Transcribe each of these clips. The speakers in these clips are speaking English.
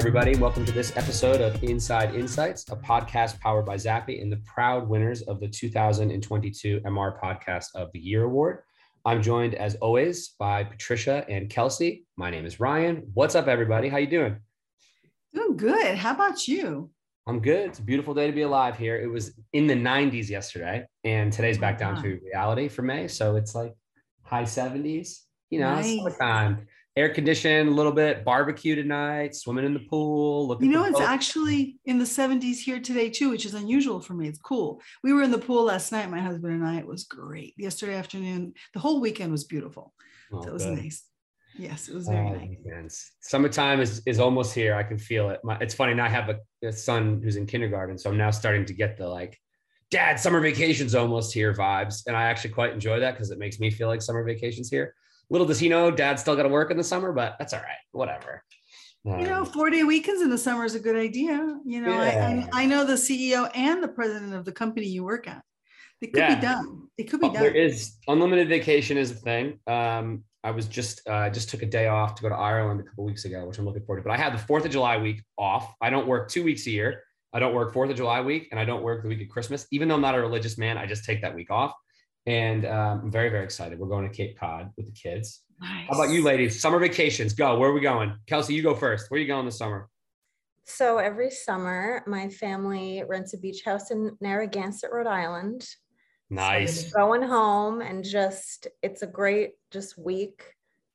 everybody. Welcome to this episode of Inside Insights, a podcast powered by Zappi and the proud winners of the 2022 MR Podcast of the Year Award. I'm joined, as always, by Patricia and Kelsey. My name is Ryan. What's up, everybody? How you doing? Doing good. How about you? I'm good. It's a beautiful day to be alive here. It was in the 90s yesterday, and today's back down ah. to reality for May. So it's like high 70s. You know, nice. summertime air conditioned a little bit, barbecue tonight, swimming in the pool. Look you know, it's boat. actually in the 70s here today too, which is unusual for me. It's cool. We were in the pool last night, my husband and I. It was great. Yesterday afternoon, the whole weekend was beautiful. Oh, so it was good. nice. Yes, it was very oh, nice. Summertime is, is almost here. I can feel it. My, it's funny. Now I have a, a son who's in kindergarten, so I'm now starting to get the like, dad, summer vacation's almost here vibes. And I actually quite enjoy that because it makes me feel like summer vacation's here little does he know dad's still got to work in the summer, but that's all right. Whatever. Um, you know, four day weekends in the summer is a good idea. You know, yeah. I, I, know the CEO and the president of the company you work at. It could yeah. be done. It could be done. There is unlimited vacation is a thing. Um, I was just uh, just took a day off to go to Ireland a couple weeks ago, which I'm looking forward to. But I had the Fourth of July week off. I don't work two weeks a year. I don't work Fourth of July week, and I don't work the week of Christmas. Even though I'm not a religious man, I just take that week off. And um, I'm very very excited. We're going to Cape Cod with the kids. Nice. How about you, ladies? Summer vacations. Go. Where are we going? Kelsey, you go first. Where are you going this summer? So every summer, my family rents a beach house in Narragansett, Rhode Island. Nice. So going home and just it's a great just week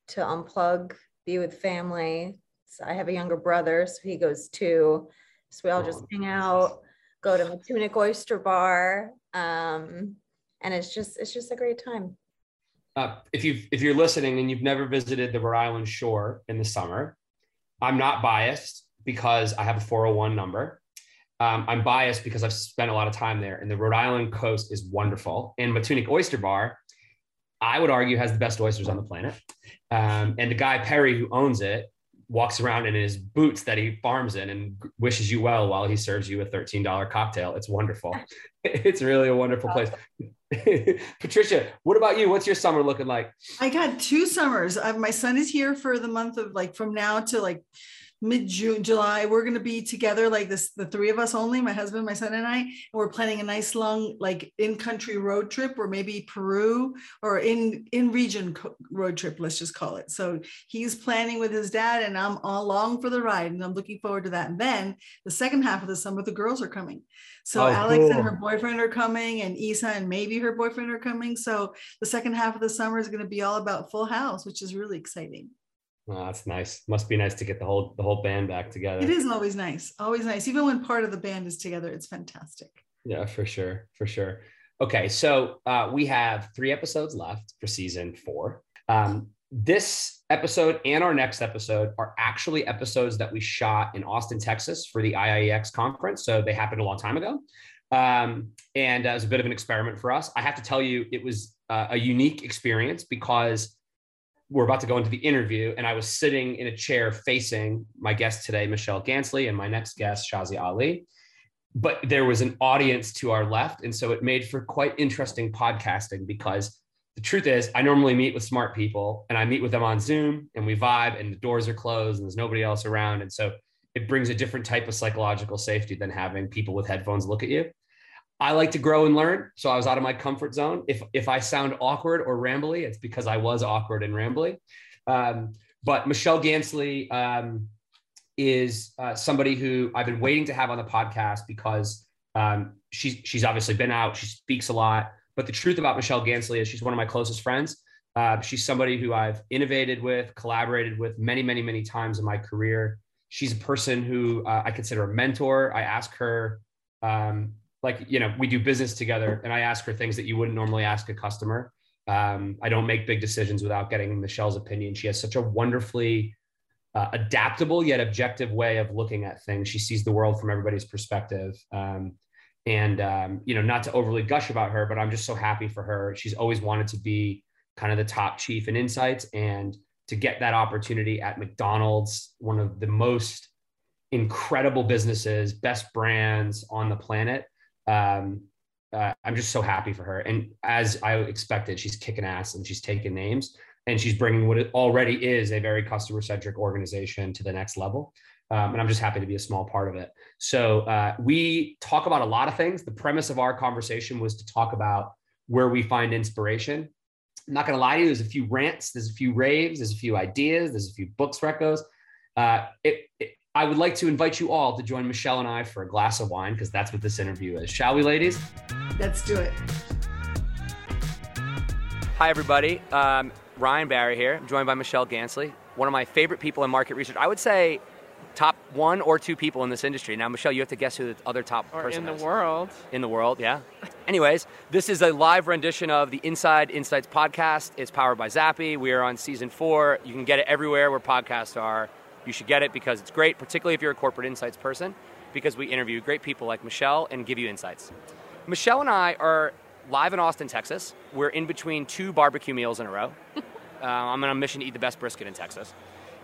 to unplug, be with family. So I have a younger brother, so he goes too. So we all just hang out, go to Matunuck Oyster Bar, um, and it's just it's just a great time uh, if you if you're listening and you've never visited the Rhode Island shore in the summer, I'm not biased because I have a 401 number. Um, I'm biased because I've spent a lot of time there, and the Rhode Island coast is wonderful. And Matunuck Oyster Bar, I would argue, has the best oysters on the planet. Um, and the guy Perry who owns it walks around in his boots that he farms in and wishes you well while he serves you a $13 cocktail. It's wonderful. it's really a wonderful place. Patricia, what about you? What's your summer looking like? I got two summers. I, my son is here for the month of like from now to like mid June, July. We're going to be together like this, the three of us only, my husband, my son, and I. And we're planning a nice long, like in country road trip, or maybe Peru or in in region co- road trip. Let's just call it. So he's planning with his dad, and I'm all along for the ride, and I'm looking forward to that. And then the second half of the summer, the girls are coming. So oh, Alex cool. and her boyfriend are coming, and Isa and maybe her boyfriend are coming. So the second half of the summer is going to be all about Full House, which is really exciting. Oh, that's nice. Must be nice to get the whole the whole band back together. It is always nice. Always nice. Even when part of the band is together, it's fantastic. Yeah, for sure. For sure. Okay, so uh, we have three episodes left for season four. Um, this episode and our next episode are actually episodes that we shot in Austin, Texas for the IIEX conference. So they happened a long time ago. Um, and uh, it was a bit of an experiment for us. I have to tell you, it was uh, a unique experience because we're about to go into the interview, and I was sitting in a chair facing my guest today, Michelle Gansley, and my next guest, Shazi Ali. But there was an audience to our left. And so it made for quite interesting podcasting because the truth is, I normally meet with smart people and I meet with them on Zoom and we vibe and the doors are closed and there's nobody else around. And so it brings a different type of psychological safety than having people with headphones look at you. I like to grow and learn. So I was out of my comfort zone. If if I sound awkward or rambly, it's because I was awkward and rambly. Um, but Michelle Gansley um, is uh, somebody who I've been waiting to have on the podcast because um, she's she's obviously been out. She speaks a lot. But the truth about Michelle Gansley is she's one of my closest friends. Uh, she's somebody who I've innovated with, collaborated with many, many, many times in my career. She's a person who uh, I consider a mentor. I ask her um, like you know we do business together and i ask her things that you wouldn't normally ask a customer. Um, i don't make big decisions without getting michelle's opinion. She has such a wonderfully uh, adaptable yet objective way of looking at things. She sees the world from everybody's perspective. Um, and um, you know not to overly gush about her but i'm just so happy for her. She's always wanted to be kind of the top chief in insights. And to get that opportunity at mcdonald's one of the most incredible businesses best brands on the planet um, uh, I'm just so happy for her. And as I expected, she's kicking ass and she's taking names and she's bringing what already is a very customer centric organization to the next level. Um, and I'm just happy to be a small part of it. So uh, we talk about a lot of things. The premise of our conversation was to talk about where we find inspiration. I'm not going to lie to you. There's a few rants, there's a few raves, there's a few ideas, there's a few books recos. Uh, it, it, I would like to invite you all to join Michelle and I for a glass of wine because that's what this interview is. Shall we, ladies? Let's do it. Hi, everybody. Um, Ryan Barry here. I'm joined by Michelle Gansley, one of my favorite people in market research. I would say top one or two people in this industry. Now, Michelle, you have to guess who the other top or person in the is. world. In the world, yeah. Anyways, this is a live rendition of the Inside Insights podcast. It's powered by Zappi. We are on season four. You can get it everywhere where podcasts are. You should get it because it's great, particularly if you're a corporate insights person, because we interview great people like Michelle and give you insights. Michelle and I are live in Austin, Texas. We're in between two barbecue meals in a row. uh, I'm on a mission to eat the best brisket in Texas.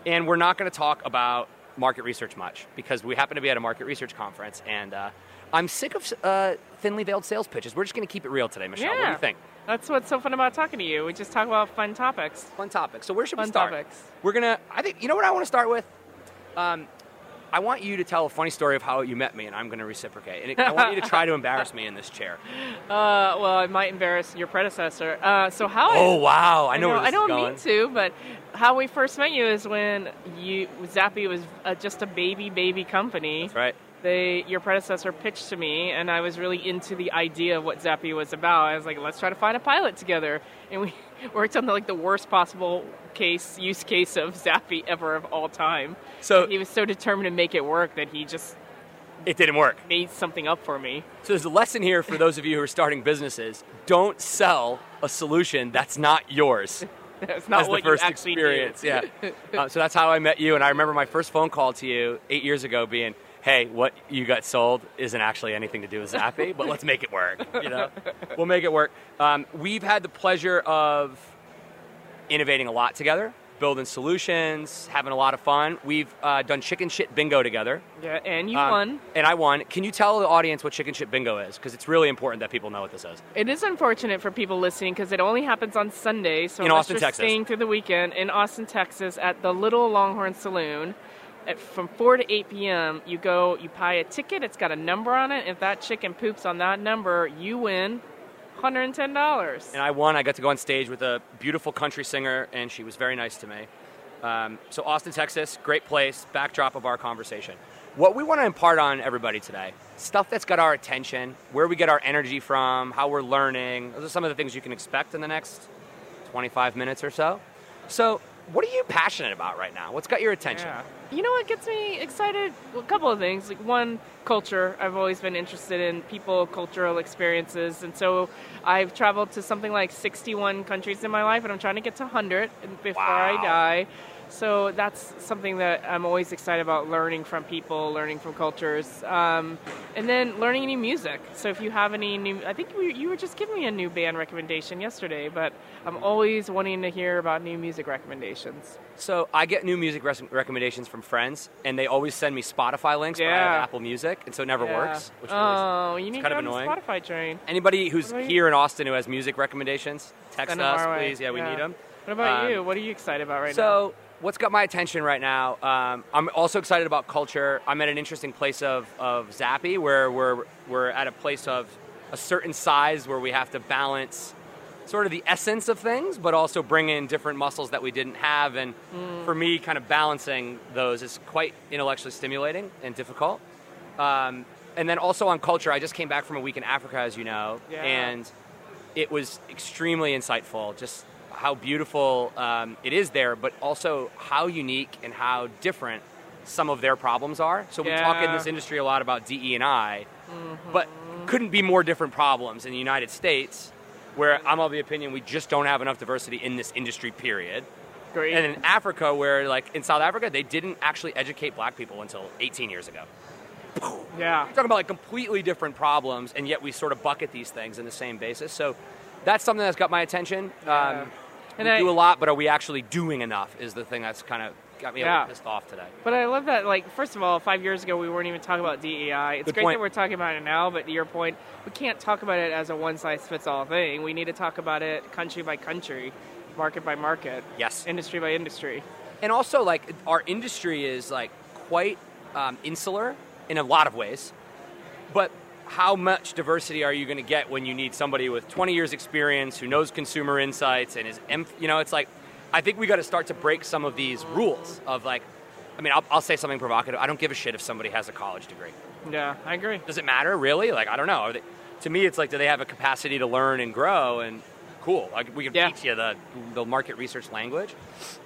And we're not going to talk about market research much because we happen to be at a market research conference and uh, I'm sick of uh, thinly veiled sales pitches. We're just going to keep it real today, Michelle. What do you think? That's what's so fun about talking to you. We just talk about fun topics. Fun topics. So where should we Fun start? topics. We're gonna. I think you know what I want to start with. Um, I want you to tell a funny story of how you met me, and I'm going to reciprocate. And it, I want you to try to embarrass me in this chair. Uh, well, I might embarrass your predecessor. Uh, so how? Oh wow! I know where I don't mean to, but how we first met you is when you Zappi was uh, just a baby, baby company. That's right. They, your predecessor pitched to me, and I was really into the idea of what Zappi was about. I was like, let's try to find a pilot together, and we worked on the, like the worst possible case use case of Zappi ever of all time. So He was so determined to make it work that he just it didn't work. made something up for me. So there's a lesson here for those of you who are starting businesses: don't sell a solution that's not yours. That's not as what the first you actually experience. do. Yeah. uh, so that's how I met you, and I remember my first phone call to you eight years ago being, "Hey, what you got sold isn't actually anything to do with Zappi, but let's make it work. You know, we'll make it work." Um, we've had the pleasure of innovating a lot together, building solutions, having a lot of fun. We've uh, done chicken shit bingo together. Yeah, and you Um, won. And I won. Can you tell the audience what chicken shit bingo is? Because it's really important that people know what this is. It is unfortunate for people listening because it only happens on Sunday. So In Austin, Texas. staying through the weekend in Austin, Texas, at the Little Longhorn Saloon, at, from 4 to 8 p.m., you go, you buy a ticket. It's got a number on it. If that chicken poops on that number, you win $110. And I won. I got to go on stage with a beautiful country singer, and she was very nice to me. Um, so, Austin, Texas, great place, backdrop of our conversation. What we want to impart on everybody today stuff that's got our attention, where we get our energy from, how we're learning. Those are some of the things you can expect in the next 25 minutes or so. So, what are you passionate about right now? What's got your attention? Yeah. You know what gets me excited? Well, a couple of things. Like one, culture. I've always been interested in people, cultural experiences, and so I've traveled to something like 61 countries in my life, and I'm trying to get to 100 before I die. So that's something that I'm always excited about learning from people, learning from cultures, um, and then learning new music. So if you have any new, I think you you were just giving me a new band recommendation yesterday, but I'm always wanting to hear about new music recommendations. So I get new music res- recommendations from friends, and they always send me Spotify links, but I Yeah. have Apple Music, and so it never Yeah. works. Which oh, you need kind to of annoying. Spotify train. Anybody who's What about you? here in Austin who has music recommendations, text us, way. please. Yeah, we need them. What about Um, you? What are you excited about right now? so, what's got my attention right now? Um, I'm also excited about culture. I'm at an interesting place of, of Zappi where we're, we're at a place of a certain size where we have to balance sort of the essence of things, but also bring in different muscles that we didn't have. And Mm. for me, kind of balancing those is quite intellectually stimulating and difficult. Um, and then also on culture, I just came back from a week in Africa, as you know, Yeah. and it was extremely insightful. Just how beautiful um, it is there, but also how unique and how different some of their problems are. So we talk in this industry a lot about DE and I, but couldn't be more different problems in the United States, where I'm of the opinion we just don't have enough diversity in this industry. Period. Great. And in Africa, where like in South Africa, they didn't actually educate black people until 18 years ago. yeah. We're talking about like completely different problems, and yet we sort of bucket these things in the same basis. So that's something that's got my attention. Yeah. Um, And we I- do a lot, but are we actually doing enough? Is the thing that's kind of got me a Yeah. little pissed off today. But I love that, like, first of all, five years ago, we weren't even talking about DEI. It's Good great point. that we're talking about it now, but to your point, we can't talk about it as a one size fits all thing. We need to talk about it country by country, market by market, Yes. industry by industry. And also, like our industry is like quite um, insular in a lot of ways, but how much diversity are you going to get when you need somebody with 20 years experience who knows consumer insights and is, you know, it's like, I think we got to start to break some of these rules of like, I mean, I'll, I'll say something provocative. I don't give a shit if somebody has a college degree. Yeah, I agree. Does it matter really? Like, I don't know. They, to me, it's like, do they have a capacity to learn and grow? And cool, like we can Yeah. teach you the the market research language.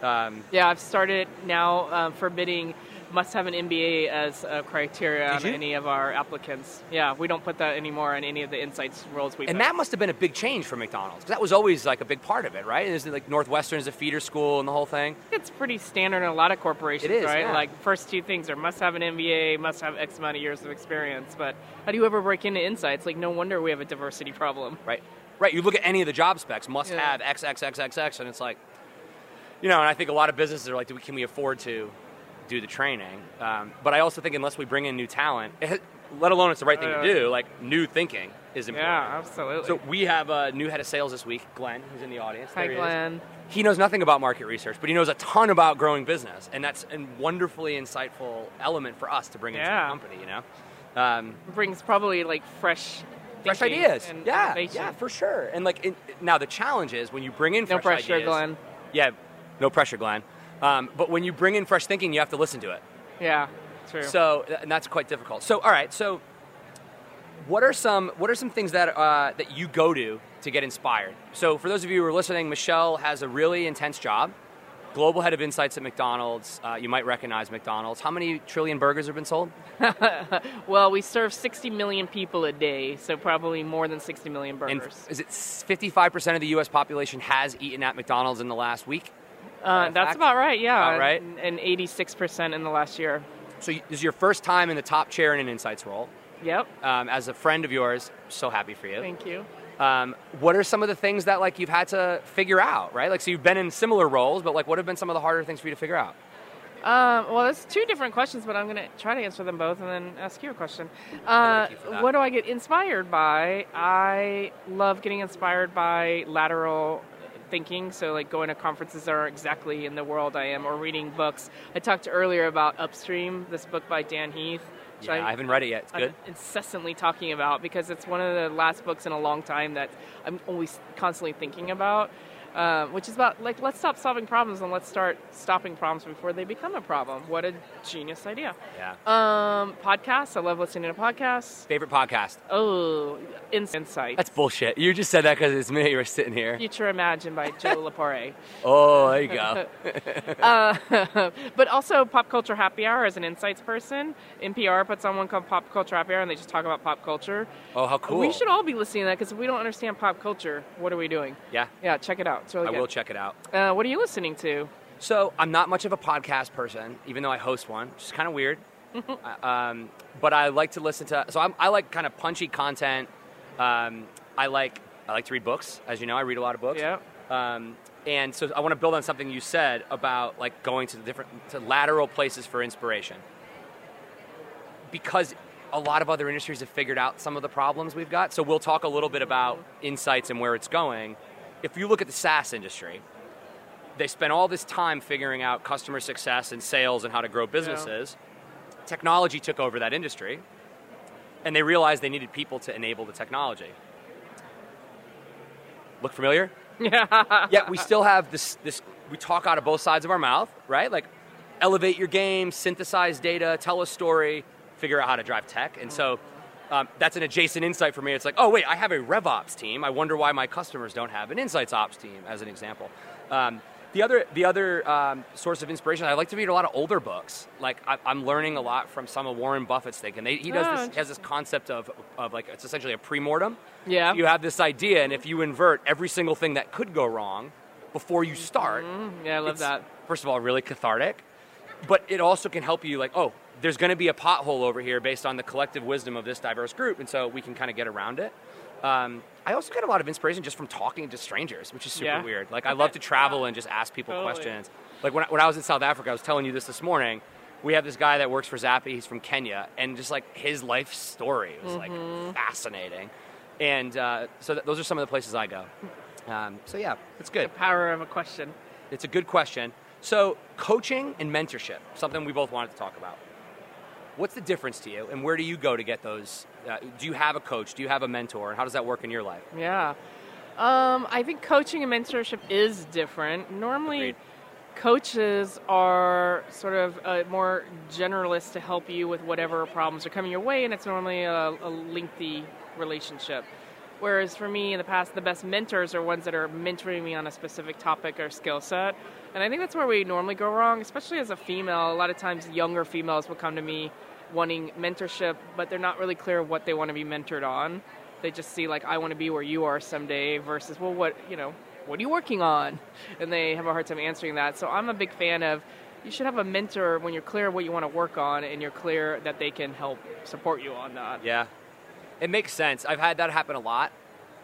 Um, Yeah, I've started now um, forbidding must have an MBA as a criteria Did on you? any of our applicants. Yeah, we don't put that anymore on any of the insights roles we and that must have been a big change for McDonald's 'cause that was always like a big part of it, right? Is it like Northwestern is a feeder school and the whole thing? It's pretty standard in a lot of corporations, It is, right? yeah. Like first two things are must have an MBA, must have X amount of years of experience. But how do you ever break into insights? Like no wonder we have a diversity problem. Right. Right. You look at any of the job specs, must Yeah. have X, X, X, X, X, and it's like, you know, and I think a lot of businesses are like, do we, can we afford to do the training? Um, but I also think unless we bring in new talent, it, let alone it's the right thing to do, like new thinking is important. Yeah, absolutely. So we have a new head of sales this week, Glenn, who's in the audience. Hi, he is. Glenn. He knows nothing about market research, but he knows a ton about growing business, and that's a wonderfully insightful element for us to bring into Yeah. the company. You know, um, Brings probably like fresh, fresh ideas. Yeah, innovation. yeah, for sure. And like in, now, the challenge is when you bring in No fresh pressure, ideas. Glenn. Yeah, no pressure, Glenn. Um, but when you bring in fresh thinking, you have to listen to it. Yeah, true. So, and that's quite difficult. So, all right. So, what are some what are some things that uh, that you go to to get inspired? So, for those of you who are listening, Michelle has a really intense job. Global head of insights at McDonald's. Uh, you might recognize McDonald's. How many trillion burgers have been sold? well, we serve 60 million people a day, so probably more than 60 million burgers. And is it 55% of the U.S. population has eaten at McDonald's in the last week? Uh, that's fact? about right, yeah. About right? And, and 86% in the last year. So, this is your first time in the top chair in an insights role. Yep. Um, as a friend of yours, so happy for you. Thank you. Um, what are some of the things that like you've had to figure out, right? Like, so you've been in similar roles, but like, what have been some of the harder things for you to figure out? Um, well, it's two different questions, but I'm going to try to answer them both and then ask you a question. Uh, thank you for that. what do I get inspired by? I love getting inspired by lateral thinking. So, like going to conferences are exactly in the world I am, or reading books. I talked earlier about Upstream, this book by Dan Heath. which Yeah, I haven't read it yet. It's I'm good. incessantly talking about because it's one of the last books in a long time that I'm always constantly thinking about. Uh, which is about like let's stop solving problems and let's start stopping problems before they become a problem. What a genius idea! Yeah. Um, podcasts. I love listening to podcasts. Favorite podcast? Oh, Ins- Insight. That's bullshit. You just said that because it's me. You were sitting here. Future Imagine by Joe Lapore. Oh, there you go. uh, but also Pop Culture Happy Hour as an insights person. NPR puts on one called Pop Culture Happy Hour, and they just talk about pop culture. Oh, how cool. We should all be listening to that because if we don't understand pop culture, what are we doing? Yeah, Yeah, check it out. It's really I good. will check it out. Uh, what are you listening to? So I'm not much of a podcast person, even though I host one, which is kind of weird. Uh, um, but I like to listen to. So I'm, I like kind of punchy content. Um, I like I like to read books, as you know. I read a lot of books. Yeah. Um, and so I want to build on something you said about like going to the different to lateral places for inspiration, because a lot of other industries have figured out some of the problems we've got. So we'll talk a little bit about insights and where it's going. If you look at the SaaS industry, they spent all this time figuring out customer success and sales and how to grow businesses. Technology took over that industry, and they realized they needed people to enable the technology. Look familiar? Yeah. Yet we still have this, this, we talk out of both sides of our mouth, right? Like, elevate your game, synthesize data, tell a story, figure out how to drive tech. And so um, that's an adjacent insight for me. It's like, oh, wait, I have a RevOps team. I wonder why my customers don't have an Insights Ops team, as an example. Um, the other, the other um, source of inspiration, I like to read a lot of older books. Like I, I'm learning a lot from some of Warren Buffett's thinking. They, he does Oh, this, has this concept of, of like it's essentially a pre-mortem. Yeah. You have this idea, and if you invert every single thing that could go wrong before you start, yeah, I love that. First of all, really cathartic, but it also can help you like, oh, there's going to be a pothole over here based on the collective wisdom of this diverse group, and so we can kind of get around it. Um, I also get a lot of inspiration just from talking to strangers, which is super Yeah. weird. Like I love to travel and just ask people Totally. questions. Like when I, when I was in South Africa, I was telling you this this morning. We have this guy that works for Zappi. He's from Kenya, and just like his life story was Mm-hmm. like fascinating. And uh, so th- those are some of the places I go. Um, so yeah, it's good. The power of a question. It's a good question. So, coaching and mentorship, something we both wanted to talk about. What's the difference to you, and where do you go to get those? Uh, do you have a coach? Do you have a mentor? And how does that work in your life? Yeah. Um, I think coaching and mentorship is different. Normally, Agreed. coaches are sort of uh, more generalist to help you with whatever problems are coming your way, and it's normally a, a lengthy relationship. Whereas for me in the past, the best mentors are ones that are mentoring me on a specific topic or skill set. And I think that's where we normally go wrong, especially as a female. A lot of times, younger females will come to me wanting mentorship, but they're not really clear what they want to be mentored on. They just see, like, I want to be where you are someday versus, well, what, you know, what are you working on? And they have a hard time answering that. So I'm a big fan of you should have a mentor when you're clear what you want to work on and you're clear that they can help support you on that. Yeah, it makes sense. I've had that happen a lot.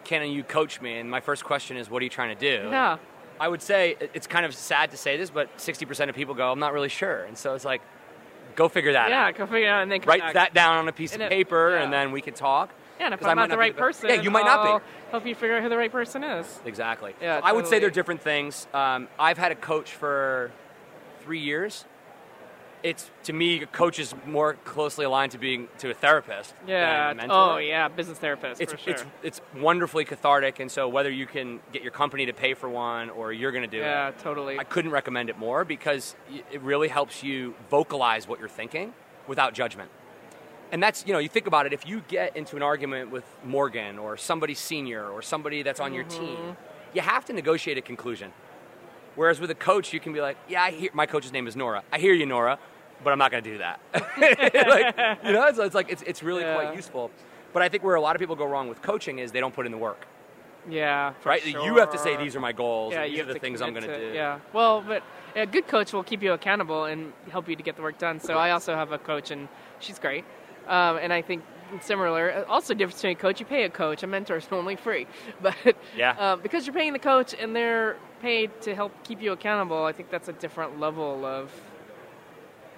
Can you coach me? And my first question is, what are you trying to do? Yeah. I would say it's kind of sad to say this, but 60% of people go, I'm not really sure. And so it's like, go figure that Yeah, out. Yeah, go figure it out and then come Write back. that down on a piece And of it- paper, yeah. and then we can talk. Yeah, and if I'm not the right the- person, Yeah, you might not be. I'll help you figure out who the right person is. Exactly. Yeah, So I would say they're different things. Um, I've had a coach for three years. It's to me, a coach is more closely aligned to being to a therapist. Yeah. Than a mentor. Oh, yeah, business therapist It's for sure. it's it's wonderfully cathartic, and so whether you can get your company to pay for one or you're going to do yeah, it, yeah, totally. I couldn't recommend it more because it really helps you vocalize what you're thinking without judgment. And that's, you know, you think about it, if you get into an argument with Morgan or somebody senior or somebody that's on your Mm-hmm. team, you have to negotiate a conclusion. Whereas with a coach, you can be like, yeah, I hear, my coach's name is Nora. I hear you, Nora, but I'm not going to do that. like, you know, it's, it's like, it's, it's really Yeah. quite useful. But I think where a lot of people go wrong with coaching is they don't put in the work, yeah, right? You have to say, these are my goals, yeah, these are the things I'm going to do. Yeah, well, but a good coach will keep you accountable and help you to get the work done. So I also have a coach, and she's great. Um, and I think similar. Also, difference between a coach, you pay a coach. A mentor is normally free, but Yeah. um, because you're paying the coach and they're paid to help keep you accountable, I think that's a different level of.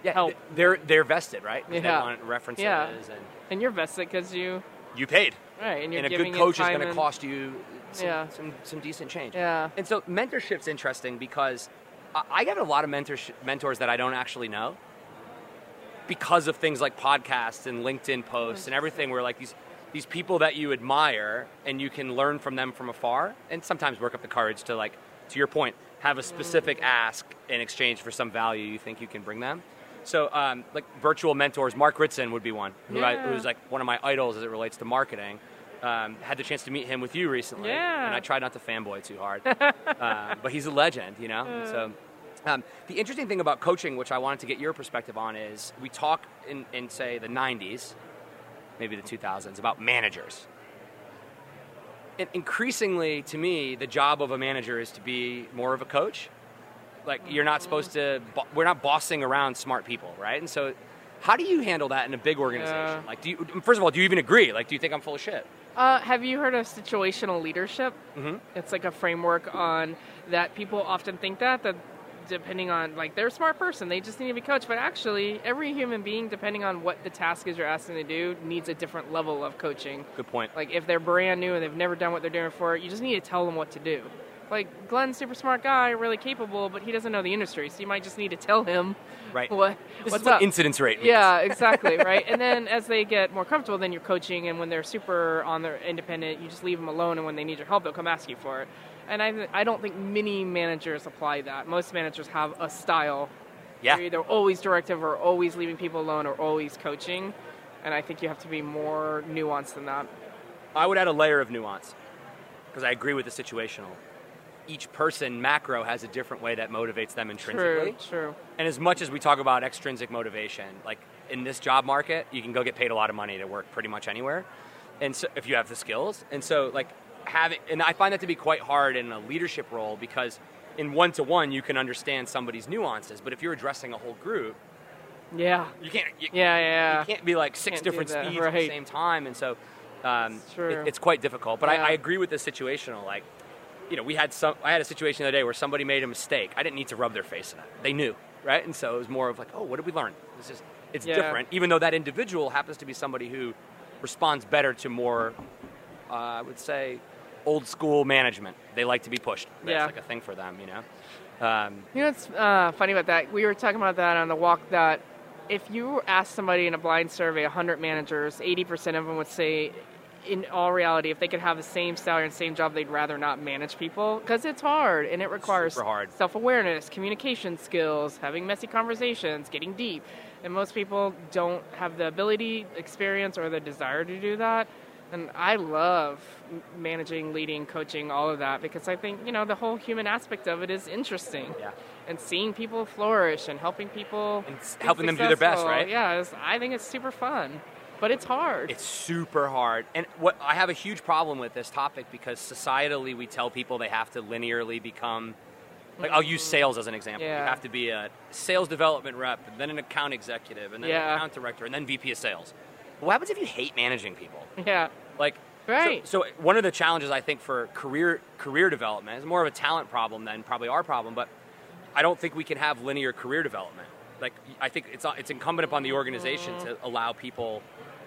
Yeah, help. They're they're vested, right? 'Cause They want references, Yeah. and And you're vested because you you paid. right, and you're and a good coach is going to cost you some, Yeah. some some decent change. Yeah. And so mentorship's interesting because I, I get a lot of mentors mentors that I don't actually know because of things like podcasts and LinkedIn posts and everything. Where like these these people that you admire and you can learn from them from afar, and sometimes work up the courage to like to your point have a specific mm. ask in exchange for some value you think you can bring them. So, um, like virtual mentors, Mark Ritson would be one who I, who's like one of my idols as it relates to marketing. Um, had the chance to meet him with you recently, Yeah. and I tried not to fanboy too hard, uh, but he's a legend, you know. And so, um, the interesting thing about coaching, which I wanted to get your perspective on, is we talk in, in say the '90s, maybe the 2000s, about managers. And increasingly, to me, the job of a manager is to be more of a coach. Like you're not supposed to. We're not bossing around smart people, right? And so, how do you handle that in a big organization? Yeah. Like, do you? First of all, do you even agree? Like, do you think I'm full of shit? Uh, have you heard of situational leadership? Mhm. It's like a framework on that people often think that that depending on like they're a smart person, they just need to be coached. But actually, every human being, depending on what the task is you're asking to do, needs a different level of coaching. Good point. Like if they're brand new and they've never done what they're doing before, you just need to tell them what to do. Like Glenn's super smart guy, really capable, but he doesn't know the industry, so you might just need to tell him Right. what This what's what up. incidence rate means. Yeah, exactly, right? And then as they get more comfortable, then you're coaching, and when they're super on their independent, you just leave them alone, and when they need your help, they'll come ask you for it. And I, I don't think many managers apply that. Most managers have a style. Yeah. They're either always directive or always leaving people alone or always coaching. And I think you have to be more nuanced than that. I would add a layer of nuance because I agree with the situational. Each person macro has a different way that motivates them intrinsically. True, true. And as much as we talk about extrinsic motivation, like in this job market, you can go get paid a lot of money to work pretty much anywhere. And so if you have the skills. And so like having and I find that to be quite hard in a leadership role because in one to one you can understand somebody's nuances, but if you're addressing a whole group, Yeah. you can't you, Yeah, yeah. you can't be like six Can't different speeds at the same time, and so um, It's it- it's quite difficult. But Yeah. I, I agree with the situational. Like, you know, we had some. I had a situation the other day where somebody made a mistake. I didn't need to rub their face in it. They knew, right? And so it was more of like, oh, what did we learn? It's just it's Yeah. different, even though that individual happens to be somebody who responds better to more, uh, I would say, old school management. They like to be pushed. That's Yeah. like a thing for them, you know. Um, You know what's uh, funny about that? We were talking about that on the walk that if you ask somebody in a blind survey, 100 managers, 80% of them would say, in all reality, if they could have the same salary and same job, they'd rather not manage people because it's hard and it requires hard. self awareness, communication skills, having messy conversations, getting deep. And most people don't have the ability, experience, or the desire to do that. And I love managing, leading, coaching, all of that because I think, you know, the whole human aspect of it is interesting. Yeah. And seeing people flourish and helping people. And helping them do their best, right? Yeah, I think it's super fun. But it's hard. It's super hard. And what I have a huge problem with this topic because societally we tell people they have to linearly become like I'll use sales as an example. You have to be a sales development rep, and then an account executive, and then an account director, and then VP of sales. What happens if you hate managing people? yeah. Like so- Right. So, one of the challenges I think for career career development is more of a talent problem than probably our problem, but I don't think we can have linear career development. Like I think it's it's incumbent upon the organization mm-hmm. to allow people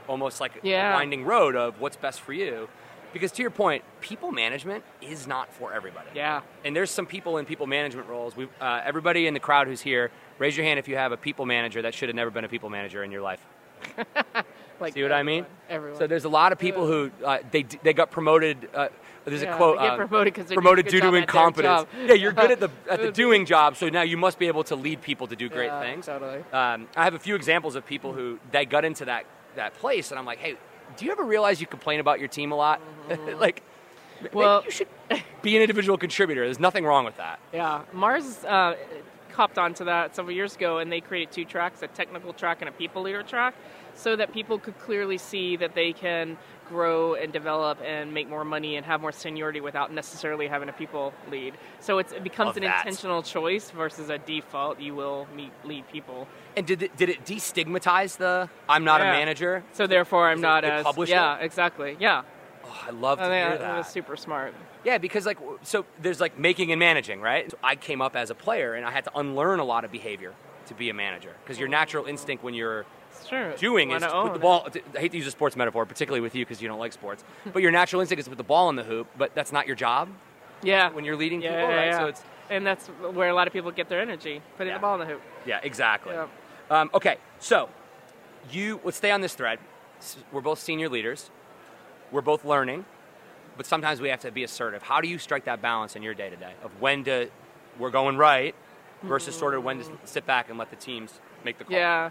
almost like Yeah. a winding road of what's best for you. Because to your point, people management is not for everybody. Yeah. And there's some people in people management roles. We, uh, everybody in the crowd who's here, raise your hand if you have a people manager that should have never been a people manager in your life. Like See what I mean? Everyone. So there's a lot of people who uh, they they got promoted. Uh, there's Yeah, a quote. they get uh, promoted 'cause they're doing a promoted due to incompetence. Yeah, you're good at the at the doing job, so now you must be able to lead people to do great Yeah, things. totally. Um, I have a few examples of people who they got into that that place, and I'm like, hey, do you ever realize you complain about your team a lot? like, Mm-hmm. Well- you should be an individual contributor. There's nothing wrong with that. Yeah, Mars uh, hopped onto that several years ago, and they created two tracks: a technical track and a people leader track, so that people could clearly see that they can grow and develop and make more money and have more seniority without necessarily having a people lead. So it's, it becomes Love an that. intentional choice versus a default. You will meet lead people. And did it, did it destigmatize the I'm not Yeah. a manager? So therefore, I'm not they as yeah, exactly, yeah. Oh, I love to I hear that. it was super smart. Yeah, because like so there's like making and managing, right? So I came up as a player and I had to unlearn a lot of behavior to be a manager because your natural instinct when you're True. doing is to put the ball. I hate to use a sports metaphor, particularly with you because you don't like sports. But your natural instinct is to put the ball in the hoop, but that's not your job Yeah. when you're leading yeah, people, yeah, right? yeah. So it's and that's where a lot of people get their energy, putting the ball in the hoop. yeah, exactly. Um, okay, so you let's stay on this thread. We're both senior leaders. We're both learning, but sometimes we have to be assertive. How do you strike that balance in your day to day of when to we're going right versus sort of when to sit back and let the teams make the call? Yeah.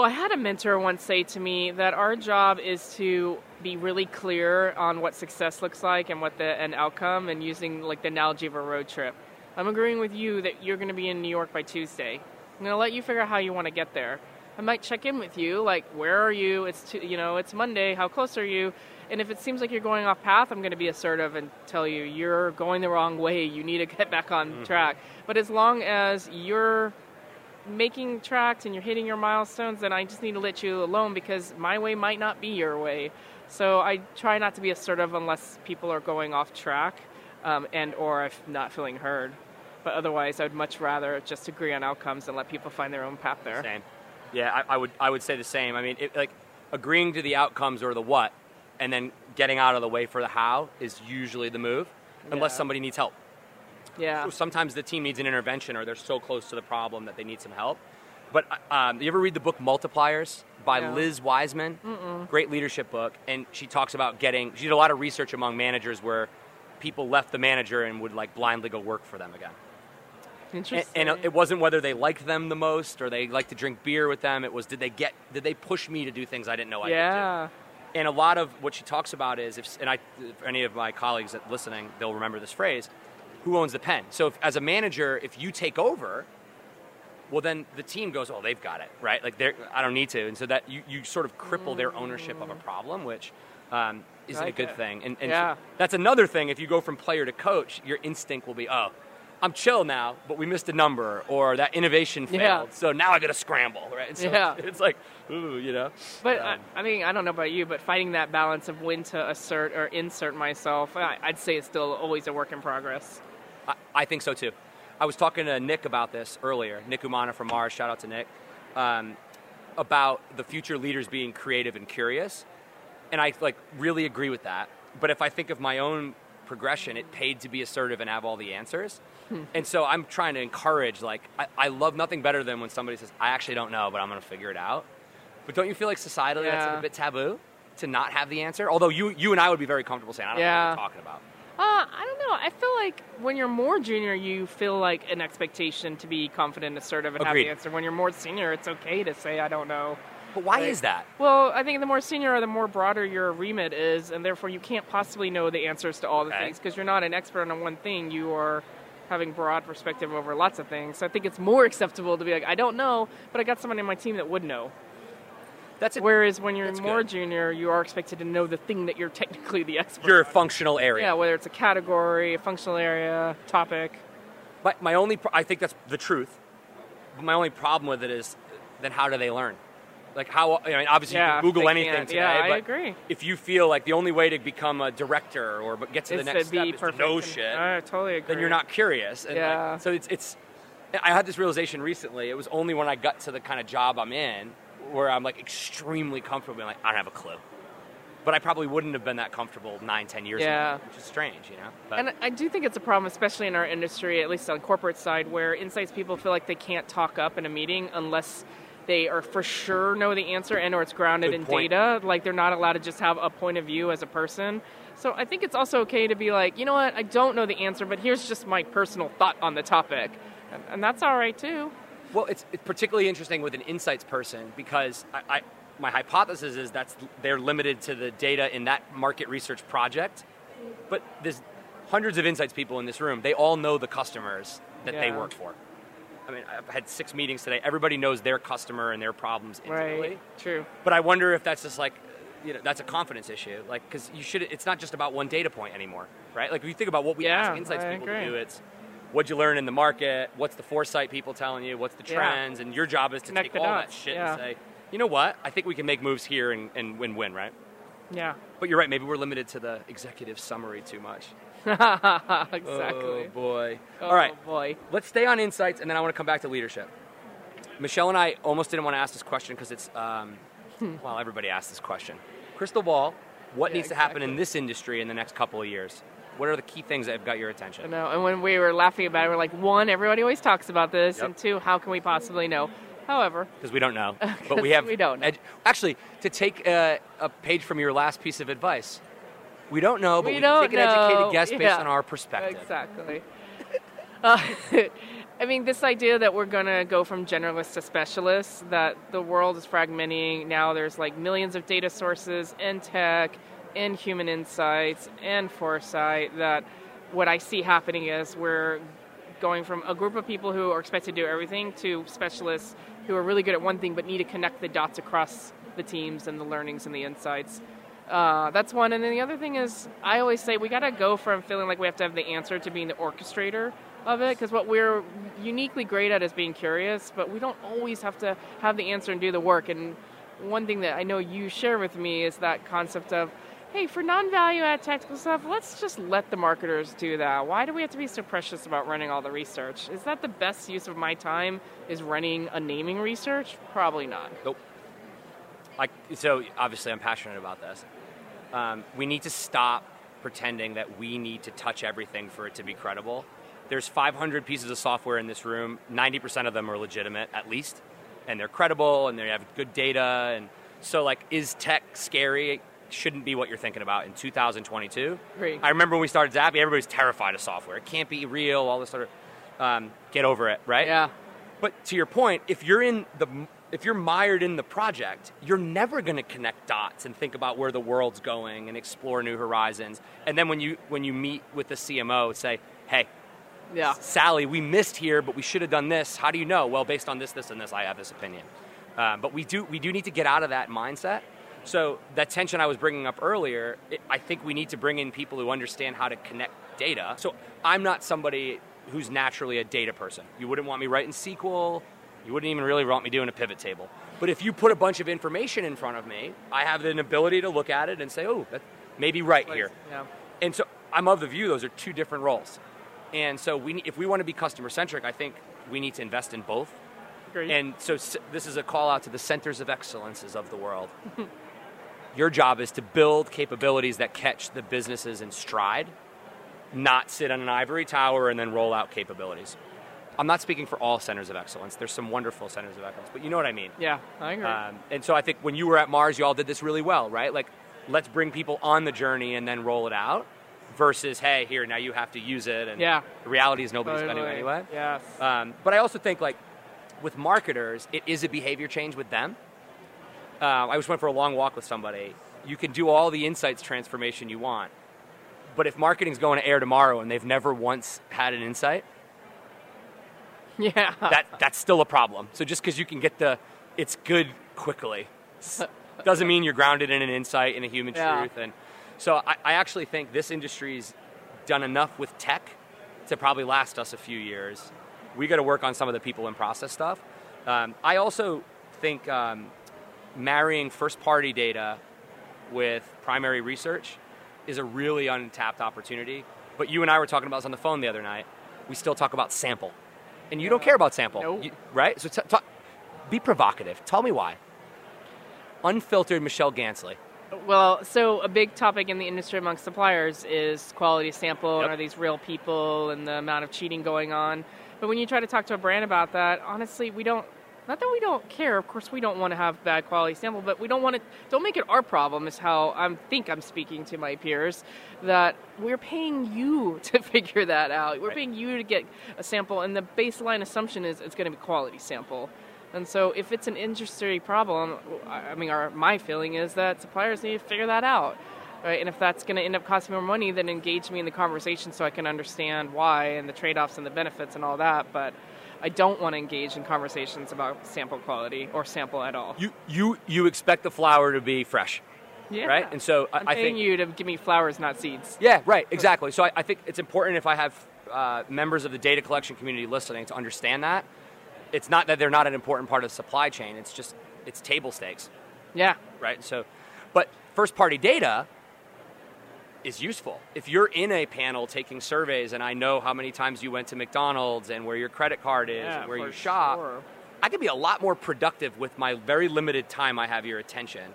Well, I had a mentor once say to me that our job is to be really clear on what success looks like and what the end outcome, and using like the analogy of a road trip. I'm agreeing with you that you're going to be in New York by Tuesday. I'm going to let you figure out how you want to get there. I might check in with you, like where are you? It's tu- you know it's Monday. How close are you? And if it seems like you're going off path, I'm going to be assertive and tell you you're going the wrong way. You need to get back on mm-hmm. track. But as long as you're making tracks and you're hitting your milestones, then I just need to let you alone because my way might not be your way. So I try not to be assertive unless people are going off track, um, and or if not feeling heard. But otherwise, I'd much rather just agree on outcomes and let people find their own path there. Same. Yeah, I, I would I would say the same. I mean, it, like agreeing to the outcomes or the what, and then getting out of the way for the how is usually the move, unless Yeah. somebody needs help. Yeah. Sometimes the team needs an intervention or they're so close to the problem that they need some help. But um, you ever read the book Multipliers by No. Liz Wiseman? Great leadership book, and she talks about getting. She did a lot of research among managers where people left the manager and would like blindly go work for them again. Interesting. and it wasn't whether they liked them the most or they liked to drink beer with them. It was did they get did they push me to do things I didn't know I could do. yeah. And a lot of what she talks about is, if, and I, if any of my colleagues that listening, they'll remember this phrase: "Who owns the pen?" So, if, as a manager, if you take over, well, then the team goes, "Oh, they've got it, right? Like, they're, I don't need to." And so that you, you sort of cripple their ownership of a problem, which um, isn't Like a good it. thing. And, and Yeah. so that's another thing. If you go from player to coach, your instinct will be, "Oh." I'm chill now, but we missed a number, or that innovation failed, Yeah. so now I got to scramble, right? And so Yeah. it's like, ooh, you know. But Um, I, I mean, I don't know about you, but finding that balance of when to assert or insert myself, I, I'd say it's still always a work in progress. I, I think so too. I was talking to Nick about this earlier. Nick Umana from Mars, shout out to Nick, um, about the future leaders being creative and curious, and I like really agree with that. But if I think of my own progression, it paid to be assertive and have all the answers. and so I'm trying to encourage, like, I, I love nothing better than when somebody says, I actually don't know, but I'm going to figure it out. But don't you feel like societally that's a bit taboo to not have the answer? Although you, you and I would be very comfortable saying, I don't know what you're talking about. Uh, I don't know. I feel like when you're more junior, you feel like an expectation to be confident, assertive, and have the answer. When you're more senior, it's okay to say I don't know. But why Right. is that? Well, I think the more senior, or the more broader your remit is, and therefore you can't possibly know the answers to all the Okay. things because you're not an expert on one thing. You are having broad perspective over lots of things. So I think it's more acceptable to be like, I don't know, but I got someone in my team that would know. That's a, Whereas when you're That's more good. junior, you are expected to know the thing that you're technically the expert. your on. functional area. yeah, whether it's a category, a functional area, topic. But my only, pro- I think that's the truth. But my only problem with it is, then how do they learn? Like how? I mean, obviously Yeah, you can Google anything can't. today. Yeah, I agree. If you feel like the only way to become a director or but get to the next to step is to know and- shit, I totally agree. then you're not curious. And like, Yeah. so it's it's. I had this realization recently. It was only when I got to the kind of job I'm in where I'm like extremely comfortable. Being like, I don't have a clue. But I probably wouldn't have been that comfortable nine, ten years Yeah. ago, which is strange, you know. But And I do think it's a problem, especially in our industry, at least on the corporate side, where insights people feel like they can't talk up in a meeting unless they are for sure know the answer and or it's grounded Good in point. data. Like they're not allowed to just have a point of view as a person. So I think it's also okay to be like, you know what, I don't know the answer, but here's just my personal thought on the topic. And, and that's all right too. Well, it's, it's particularly interesting with an insights person because I, I, my hypothesis is that's they're limited to the data in that market research project. But there's hundreds of insights people in this room. They all know the customers that they work for. I mean, I've had six meetings today. Everybody knows their customer and their problems intimately. Right. True. But I wonder if that's just like, you know, that's a confidence issue. Like, because you should. It's not just about one data point anymore, right? Like, if you think about what we Yeah, ask insights I people to do, it's what'd you learn in the market? What's the foresight people telling you? What's the Yeah. trends? And your job is to Connect take all that shit yeah. and say, you know what? I think we can make moves here and, and win-win, right? Yeah. But you're right. Maybe we're limited to the executive summary too much. exactly. Oh boy. Oh, all right. boy. Let's stay on insights, and then I want to come back to leadership. Michelle and I almost didn't want to ask this question because it's, um, well, everybody asks this question. Crystal ball, what Yeah, needs to happen in this industry in the next couple of years? What are the key things that have got your I attention? know. And when we were laughing about it, we're like, one, everybody always talks about this, Yep. and two, how can we possibly know? However, Because we don't know. But we have. we don't know. ed- actually, to take uh, a page from your last piece of advice, we don't know, but We we, can take an educated know. guess based on our perspective. exactly. uh, I mean, this idea that we're going to go from generalists to specialists, that the world is fragmenting. Now there's like millions of data sources in tech, in human insights, and foresight. That what I see happening is we're going from a group of people who are expected to do everything to specialists who are really good at one thing but need to connect the dots across the teams and the learnings and the insights. Uh, that's one. And then the other thing is, I always say we got to go from feeling like we have to have the answer to being the orchestrator of it. Because what we're uniquely great at is being curious, but we don't always have to have the answer and do the work. And one thing that I know you share with me is that concept of, hey, for non-value add technical stuff, let's just let the marketers do that. Why do we have to be so precious about running all the research? Is that the best use of my time? Is running a naming research? Probably not. Nope. Like so, obviously, I'm passionate about this. Um, we need to stop pretending that we need to touch everything for it to be credible. There's 500 pieces of software in this room. 90% of them are legitimate, at least, and they're credible and they have good data. And so, like, is tech scary? Shouldn't be what you're thinking about in 2022. Agree. I remember when we started Zappi, everybody's terrified of software. It can't be real. All this sort of um, get over it, right? Yeah. But to your point, if you're in the if you're mired in the project, you're never going to connect dots and think about where the world's going and explore new horizons. And then when you when you meet with the CMO, say, "Hey, Yeah. Sally, we missed here, but we should have done this. How do you know? Well, based on this, this, and this, I have this opinion. Um, but we do we do need to get out of that mindset. So that tension I was bringing up earlier, it, I think we need to bring in people who understand how to connect data. So I'm not somebody who's naturally a data person. You wouldn't want me writing SQL. You wouldn't even really want me doing a pivot table. But if you put a bunch of information in front of me, I have an ability to look at it and say, oh, that may be right here. Yeah. And so I'm of the view those are two different roles. And so we, if we want to be customer centric, I think we need to invest in both. Agree. And so this is a call out to the centers of excellences of the world. Your job is to build capabilities that catch the businesses in stride not sit on an ivory tower and then roll out capabilities. I'm not speaking for all centers of excellence. There's some wonderful centers of excellence, but you know what I mean. Yeah, I agree. Um, and so I think when you were at Mars, you all did this really well, right? Like, let's bring people on the journey and then roll it out versus, hey, here, now you have to use it. And Yeah. the reality is nobody's going to Totally. anyway. Yes. Um, but I also think, like, with marketers, it is a behavior change with them. Uh, I just went for a long walk with somebody. You can do all the insights transformation you want, but if marketing's going to air tomorrow and they've never once had an insight, yeah. that that's still a problem. So just because you can get the it's good quickly doesn't mean you're grounded in an insight and a human Yeah. truth. And so I, I actually think this industry's done enough with tech to probably last us a few years. We got to work on some of the people and process stuff. Um, I also think um, marrying first party data with primary research is a really untapped opportunity. But you and I were talking about this on the phone the other night. We still talk about sample, and you don't care about sample, Nope. You- right? So t- talk, be provocative. Tell me why. Unfiltered Michelle Gansle. Well, so a big topic in the industry amongst suppliers is quality sample Yep. and are these real people and the amount of cheating going on. But when you try to talk to a brand about that, honestly, we don't. Not that we don't care. Of course, we don't want to have bad quality sample, but we don't want to. Don't make it our problem. Is how I think I'm speaking to my peers that we're paying you to figure that out. We're Right. paying you to get a sample, and the baseline assumption is it's going to be quality sample. And so, if it's an industry problem, I I mean, our, my feeling is that suppliers need to figure that out, right? And if that's going to end up costing more money, then engage me in the conversation so I can understand why and the trade-offs and the benefits and all that. But I don't want to engage in conversations about sample quality or sample at all. You you you expect the flower to be fresh, yeah. right? And so I, I'm I think you to give me flowers, not seeds. Yeah, right, exactly. So I, I think it's important if I have uh, members of the data collection community listening to understand that. It's not that they're not an important part of the supply chain, it's just, it's table stakes, Yeah. right? So, but first party data is useful. If you're in a panel taking surveys and I know how many times you went to McDonald's and where your credit card is Yeah, and where you shop, sure. I could be a lot more productive with my very limited time I have your attention.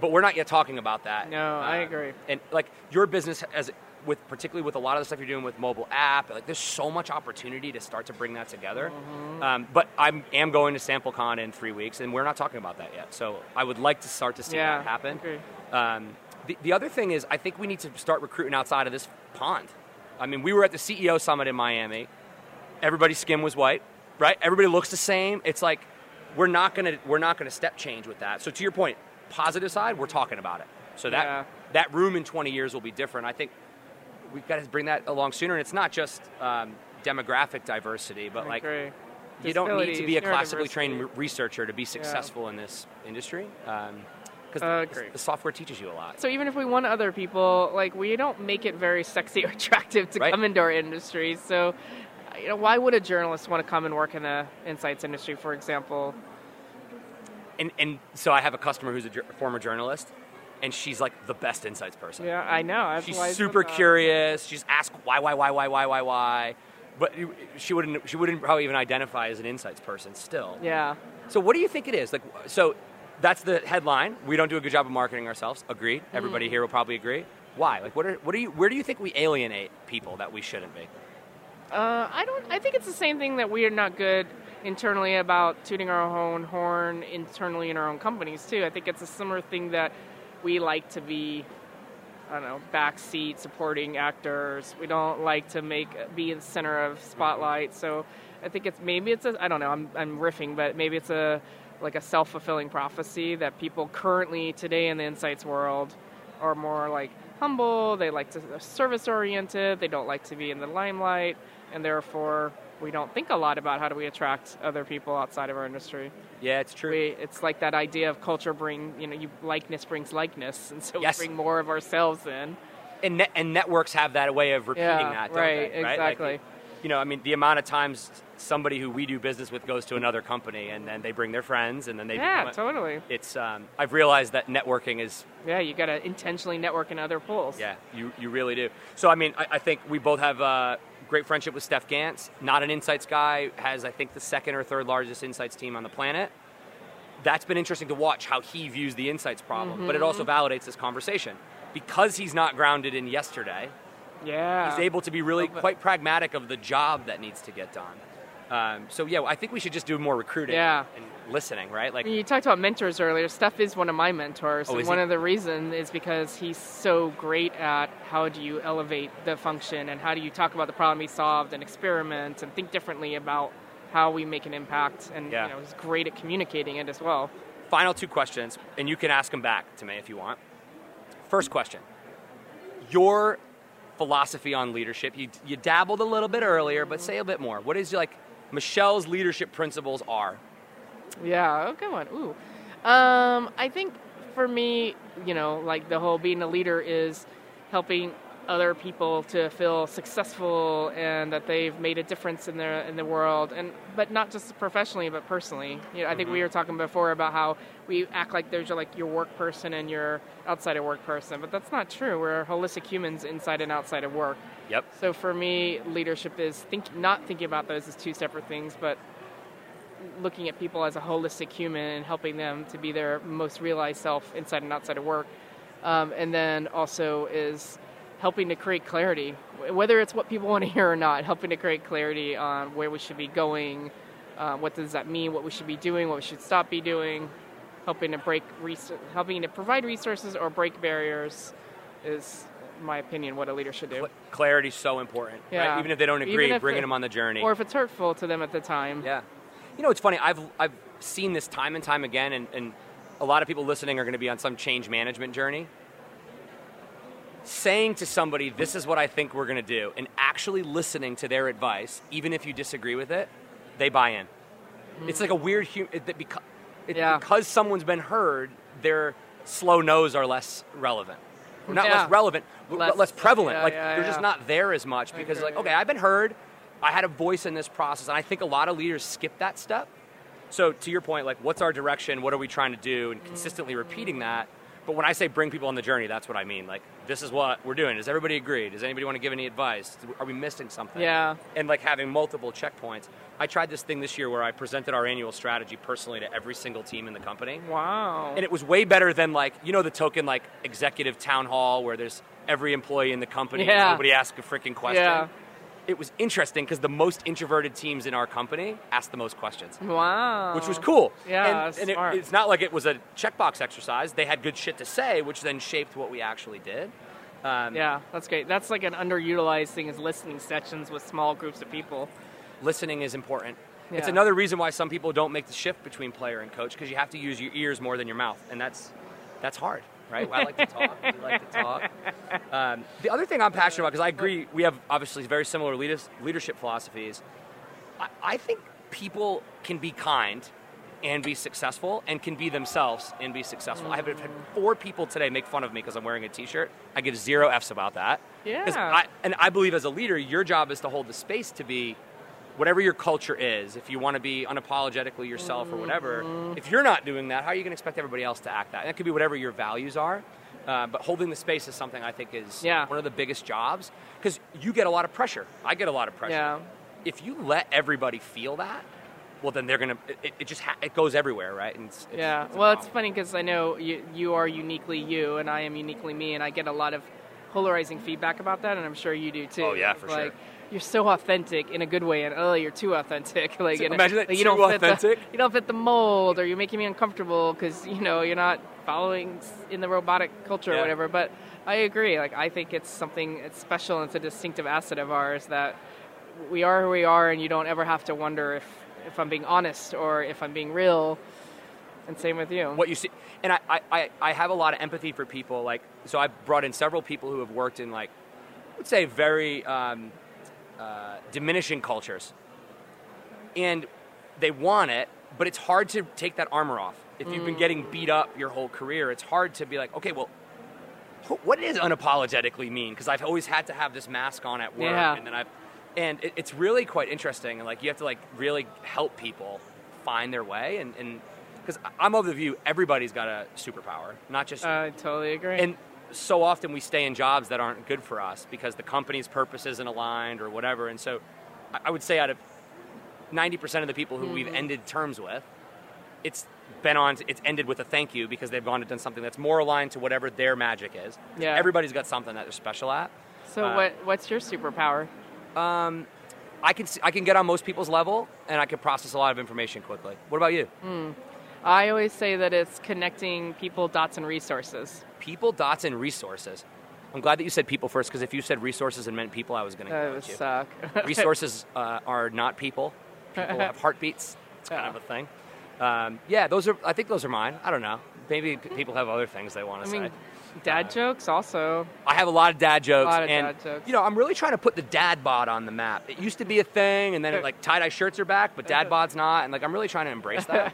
But we're not yet talking about that. No, I Uh, agree. And like your business as with particularly with a lot of the stuff you're doing with mobile app, like there's so much opportunity to start to bring that together. Mm-hmm. Um, but I am going to SampleCon in three weeks, and we're not talking about that yet. So I would like to start to see Yeah, that happen. agree. Um, the, the other thing is, I think we need to start recruiting outside of this pond. I mean, we were at the CEO summit in Miami. Everybody's skin was white, right? Everybody looks the same. It's like we're not gonna we're not gonna step change with that. So to your point, positive side, we're talking about it. So that Yeah. that room in 20 years will be different. I think we've got to bring that along sooner. And it's not just um, demographic diversity, but I like agree. you don't need to be a classically trained researcher to be successful in this industry. Because Uh, the, software teaches you a lot. So even if we want other people, like we don't make it very sexy or attractive to Right. come into our industry. So, you know, why would a journalist want to come and work in the insights industry, for example? And, and so I have a customer who's a jour- former journalist, and she's like the best insights person. Yeah, I know. That's She's super curious. She's asked why, why, why, why, why, why, why. But she wouldn't, she wouldn't probably even identify as an insights person still. Yeah. So what do you think it is? Like, so that's the headline. We don't do a good job of marketing ourselves. Agreed. Mm-hmm. Everybody here will probably agree. Why? Like, what are, what are you, where do you think we alienate people that we shouldn't be? Uh, I don't. I think it's the same thing that we are not good internally about tooting our own horn internally in our own companies too. I think it's a similar thing that we like to be. I don't know, backseat supporting actors. We don't like to make be in the center of spotlight. So I think it's maybe it's a I don't know. I'm I'm riffing, but maybe it's a like a self fulfilling prophecy that people currently today in the insights world are more like humble. They like to service oriented. They don't like to be in the limelight, and therefore we don't think a lot about how do we attract other people outside of our industry. Yeah, it's true. We, it's like that idea of culture bring you know you likeness brings likeness, and so Yes. we bring more of ourselves in. and, net, and networks have that way of repeating Yeah, that, don't right, they? Right, Like, exactly. you know, I mean, the amount of times somebody who we do business with goes to another company, and then they bring their friends, and then they Yeah, a- totally. It's um, I've realized that networking is Yeah, you got to intentionally network in other pools. yeah, you you really do. So I mean, I, I think we both have uh, great friendship with Steph Gans. Not an insights guy, has I think the second or third largest insights team on the planet. That's been interesting to watch how he views the insights problem, but it also validates this conversation because he's not grounded in yesterday. Yeah. He's able to be really quite pragmatic of the job that needs to get done. Um, so yeah, I think we should just do more recruiting Yeah. and listening, right? Like, You talked about mentors earlier. Steph is one of my mentors. Oh, and one he? of the reasons is because he's so great at how do you elevate the function and how do you talk about the problem he solved and experiment and think differently about how we make an impact. And Yeah. you know, he's great at communicating it as well. final two questions, and you can ask them back to me if you want. First question: Your philosophy on leadership. You you dabbled a little bit earlier, but say a bit more. What is like Michelle's leadership principles are? Yeah, oh, good one. Ooh. Um, I think for me, you know, like the whole being a leader is helping other people to feel successful and that they've made a difference in their in the world and but not just professionally but personally. You know, I think we were talking before about how we act like there's like your work person and your outside of work person, but that's not true. We're holistic humans inside and outside of work. Yep. So for me, leadership is think not thinking about those as two separate things, but looking at people as a holistic human and helping them to be their most realized self inside and outside of work. Um, and then also is helping to create clarity, whether it's what people want to hear or not, helping to create clarity on where we should be going, uh, what does that mean, what we should be doing, what we should stop be doing, helping to break, res- helping to provide resources or break barriers is, my opinion, what a leader should do. Cl- Clarity's so important. right? Yeah. Even if they don't agree, bringing it- them on the journey. Or if it's hurtful to them at the time. Yeah. You know, it's funny. I've I've seen this time and time again, and, and a lot of people listening are going to be on some change management journey. Saying to somebody, "This is what I think we're going to do," and actually listening to their advice, even if you disagree with it, they buy in. Hmm. It's like a weird hum- it, that because it, Yeah. because someone's been heard, their slow no's are less relevant. Or not Yeah. less relevant, but Less- less, prevalent. yeah, like yeah, they're just not there as much because like, agree. okay, I've been heard. I had a voice in this process, and I think a lot of leaders skip that step. So to your point, like, what's our direction? What are we trying to do? And consistently repeating that. But when I say bring people on the journey, that's what I mean. Like, this is what we're doing. Does everybody agree? Does anybody want to give any advice? Are we missing something? Yeah. And like having multiple checkpoints. I tried this thing this year where I presented our annual strategy personally to every single team in the company. Wow. And it was way better than like you know the token like executive town hall where there's every employee in the company. and Yeah. Nobody asks a freaking question. Yeah. It was interesting because the most introverted teams in our company asked the most questions, wow. which was cool. Yeah, and, and it- it's not like it was a checkbox exercise. They had good shit to say, which then shaped what we actually did. Um, Yeah, that's great. That's like an underutilized thing is listening sessions with small groups of people. listening is important. It's another reason why some people don't make the shift between player and coach because you have to use your ears more than your mouth, and that's that's hard, right? I like to talk. We like to talk. Um, the other thing I'm passionate about because I agree we have obviously very similar leaders, leadership philosophies. I, I think people can be kind and be successful and can be themselves and be successful. I have had four people today make fun of me because I'm wearing a t-shirt. I give zero F's about that. Yeah. I, and I believe as a leader, your job is to hold the space to be whatever your culture is. If you want to be unapologetically yourself or whatever, Mm-hmm. if you're not doing that, how are you going to expect everybody else to act that? And that could be whatever your values are. Uh, but holding the space is something I think is Yeah. one of the biggest jobs because you get a lot of pressure. I get a lot of pressure. Yeah. If you let everybody feel that, well, then they're gonna. It, it just ha- it goes everywhere, right? And it's, it's, Yeah. it's well, it's funny because I know you, you are uniquely you, and I am uniquely me, and I get a lot of polarizing feedback about that, and I'm sure you do too. Oh, yeah, for sure. You're so authentic in a good way, and oh, you're too authentic. Like, So imagine that, like, you too don't fit the- you don't fit the mold, or you're making me uncomfortable because you know you're not following in the robotic culture Yeah. or whatever. But I agree. Like, I think it's something it's special. and It's a distinctive asset of ours that we are who we are, and you don't ever have to wonder if if I'm being honest or if I'm being real. And same with you. what you see and I, I- I, I have a lot of empathy for people like so i brought in several people who have worked in like I would say very um, uh, diminishing cultures and they want it but it's hard to take that armor off if you've been getting beat up your whole career it's hard to be like okay well wh- what does unapologetically mean because i've always had to have this mask on at work Yeah. and then i've and it, it's really quite interesting and like you have to like really help people find their way and and because i'm of the view everybody's got a superpower not just I totally agree. and so often we stay in jobs that aren't good for us because the company's purpose isn't aligned or whatever and so i would say out of 90% of the people who Mm-hmm. we've ended terms with it's been on it's ended with a thank you because they've gone and done something that's more aligned to whatever their magic is Yeah. everybody's got something that they're special at So Uh, what what's your superpower? Um, I can see, I can get on most people's level, and I can process a lot of information quickly. What about you? I always say that it's connecting people, dots, and resources. People, dots, and resources. I'm glad that you said people first, because if you said resources and meant people, I was going to That go would with you. suck. resources uh, are not people. People have heartbeats. It's kind of a thing. Um, yeah, those are. I think those are mine. I don't know. Maybe people have other things they want to mean, say. dad Uh, jokes also. I have a lot of dad jokes, lot of and dad jokes. you know, I'm really trying to put the dad bod on the map. It used to be a thing, and then it, like tie dye shirts are back, but dad bod's not, and like I'm really trying to embrace that.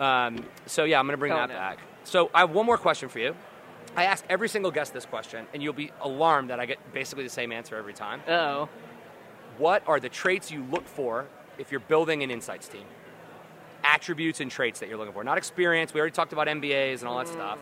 um, so yeah, I'm gonna bring Killing that it. back. So I have one more question for you. I ask every single guest this question, and you'll be alarmed that I get basically the same answer every time. Oh, What are the traits you look for if you're building an insights team? Attributes and traits that you're looking for, not experience. We already talked about MBAs and all that stuff.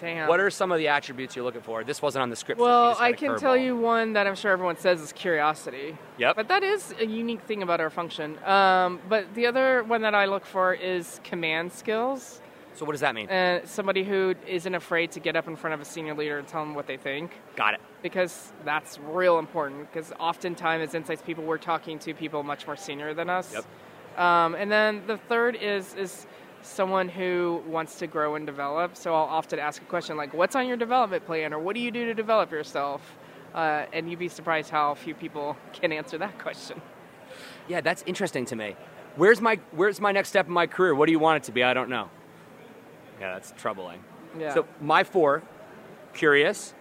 damn. What are some of the attributes you're looking for? This wasn't on the script. well, I can tell you one that I'm sure everyone says is curiosity. Yep. But that is a unique thing about our function. Um, but the other one that I look for is command skills. So what does that mean? And somebody who isn't afraid to get up in front of a senior leader and tell them what they think. Got it. because that's real important. Because oftentimes, as insights people, we're talking to people much more senior than us. Yep. Um, and then the third is is someone who wants to grow and develop. So I'll often ask a question like, "What's on your development plan?" or "What do you do to develop yourself?" Uh, and you'd be surprised how few people can answer that question. Yeah, that's interesting to me. Where's my Where's my next step in my career? What do you want it to be? I don't know. Yeah, that's troubling. Yeah. So my four: curious,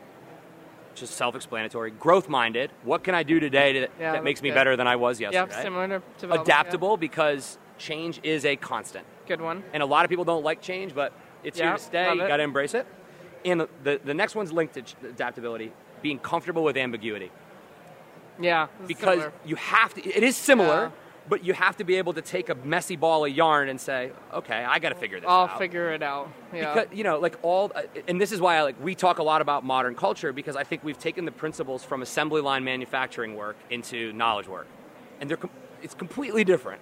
just self-explanatory. Growth-minded. What can I do today to, Yeah, that makes me good. better than I was yesterday? yeah, similar to Adaptable because change is a constant. Good one. and a lot of people don't like change, but it's Yeah, here to stay. You got to embrace it. And the, the the next one's linked to ch- adaptability. Being comfortable with ambiguity. Yeah. because similar. you have to it is similar Yeah. But you have to be able to take a messy ball of yarn and say okay i got to figure this out. I'll figure it out. Yeah. because you know like all uh, and this is why I, like we talk a lot about modern culture because i think we've taken the principles from assembly line manufacturing work into knowledge work and they're com- it's completely different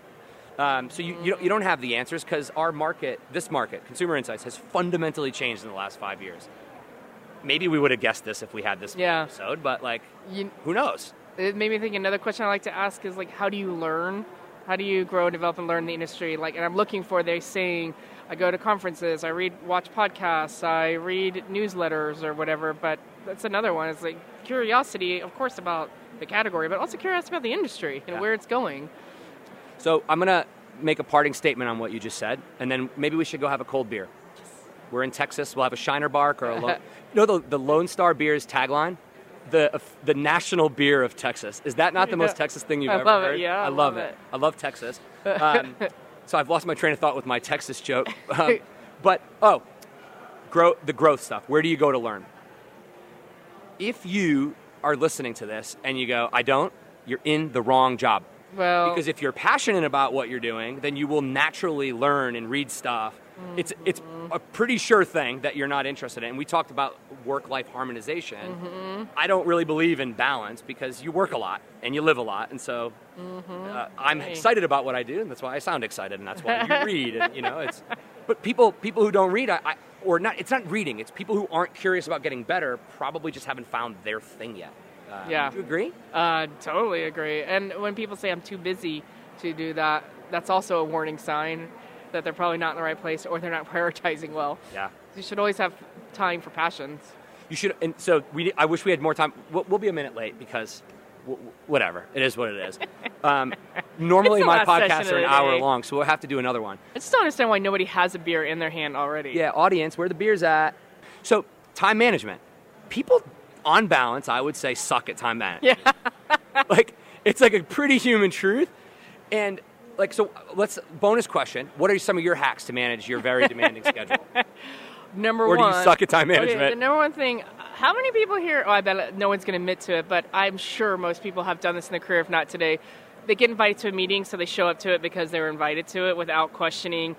um, so you, you, don't, you don't have the answers because our market this market consumer insights has fundamentally changed in the last five years maybe we would have guessed this if we had this Yeah. episode but like You- who knows it made me think another question I like to ask is like, how do you learn? How do you grow, develop, and learn the industry? Like, and I'm looking for they saying, I go to conferences, I read, watch podcasts, I read newsletters or whatever. But that's another one. It's like curiosity, of course, about the category, but also curiosity about the industry and Yeah. where it's going. So I'm gonna make a parting statement on what you just said, and then maybe we should go have a cold beer. We're in Texas. We'll have a Shiner Bock or a Lone, you know the, the Lone Star Beer's tagline, the the national beer of Texas. Is that not the most Texas thing you've I ever love it, heard? yeah, I, I love, love it. it. I love Texas. Um, so I've lost my train of thought with my Texas joke. Um, but oh, grow the growth stuff. Where do you go to learn? If you are listening to this and you go, I don't, you're in the wrong job. Well, Because if you're passionate about what you're doing, then you will naturally learn and read stuff. It's it's a pretty sure thing that you're not interested in. And we talked about work-life harmonization. I don't really believe in balance because you work a lot and you live a lot, and so uh, I'm excited about what I do, and that's why I sound excited, and that's why you read. And, you know, it's but people people who don't read, I, I or not, it's not reading. It's people who aren't curious about getting better. Probably just haven't found their thing yet. Uh, Yeah. do you agree? Uh, totally agree. And when people say I'm too busy to do that, that's also a warning sign that they're probably not in the right place or they're not prioritizing well. Yeah. You should always have time for passions. You should, and so we. I wish we had more time. We'll, we'll be a minute late because, w- whatever. It is what it is. Um, normally my podcasts are an hour long, so we'll have to do another one. I just don't understand why nobody has a beer in their hand already. Yeah, audience, where the beer's at. So time management. People, on balance, I would say, suck at time management. Yeah. like it's like a pretty human truth, and like so. Let's bonus question. What are some of your hacks to manage your very demanding schedule? Number one. Or do you suck at time Okay, management? the number one thing. How many people here? Oh, I bet no one's going to admit to it, but I'm sure most people have done this in their career. If not today, they get invited to a meeting, so they show up to it because they were invited to it without questioning,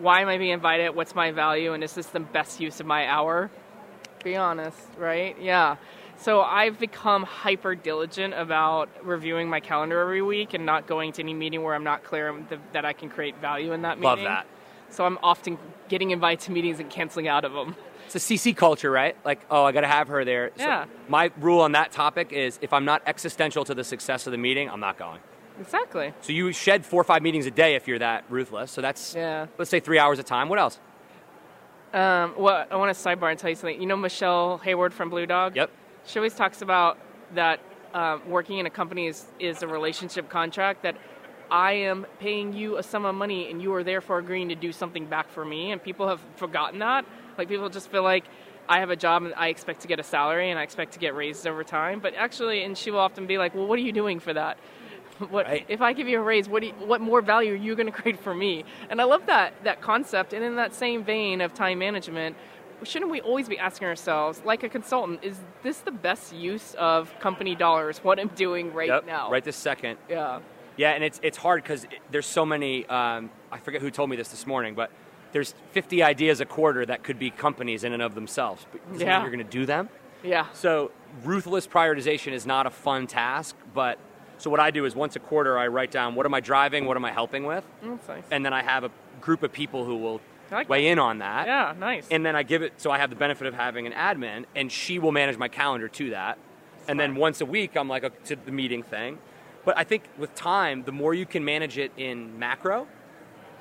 why am I being invited? What's my value? And is this the best use of my hour? Be honest, right? Yeah. So I've become hyper diligent about reviewing my calendar every week and not going to any meeting where I'm not clear that I can create value in that meeting. Love that. So I'm often getting invited to meetings and canceling out of them. It's a CC culture, right? Like, oh, I got to have her there. So Yeah. my rule on that topic is if I'm not existential to the success of the meeting, I'm not going. Exactly. So you shed four or five meetings a day if you're that ruthless. So that's, Yeah. let's say three hours a time. What else? Um, well, I want to sidebar and tell you something. You know Michelle Hayward from Blue Dog? Yep. She always talks about that um, working in a company is, is a relationship contract that I am paying you a sum of money and you are therefore agreeing to do something back for me. And people have forgotten that. Like people just feel like I have a job and I expect to get a salary and I expect to get raises over time. But actually, and she will often be like, well, what are you doing for that? What, Right. If I give you a raise, what, you, what more value are you going to create for me? And I love that, that concept. And in that same vein of time management, shouldn't we always be asking ourselves, like a consultant, is this the best use of company dollars, what I'm doing right Yep, now? Right this second. Yeah. Yeah, and it's it's hard because there's so many. Um, I forget who told me this this morning, but there's 50 ideas a quarter that could be companies in and of themselves. But does that Yeah. you're going to do them. Yeah. So ruthless prioritization is not a fun task, but so what I do is once a quarter I write down what am I driving, what am I helping with, That's nice. and then I have a group of people who will like weigh in on that. Yeah, nice. And then I give it so I have the benefit of having an admin, and she will manage my calendar to that. And then once a week, I'm like okay, to the meeting thing. But I think with time, the more you can manage it in macro,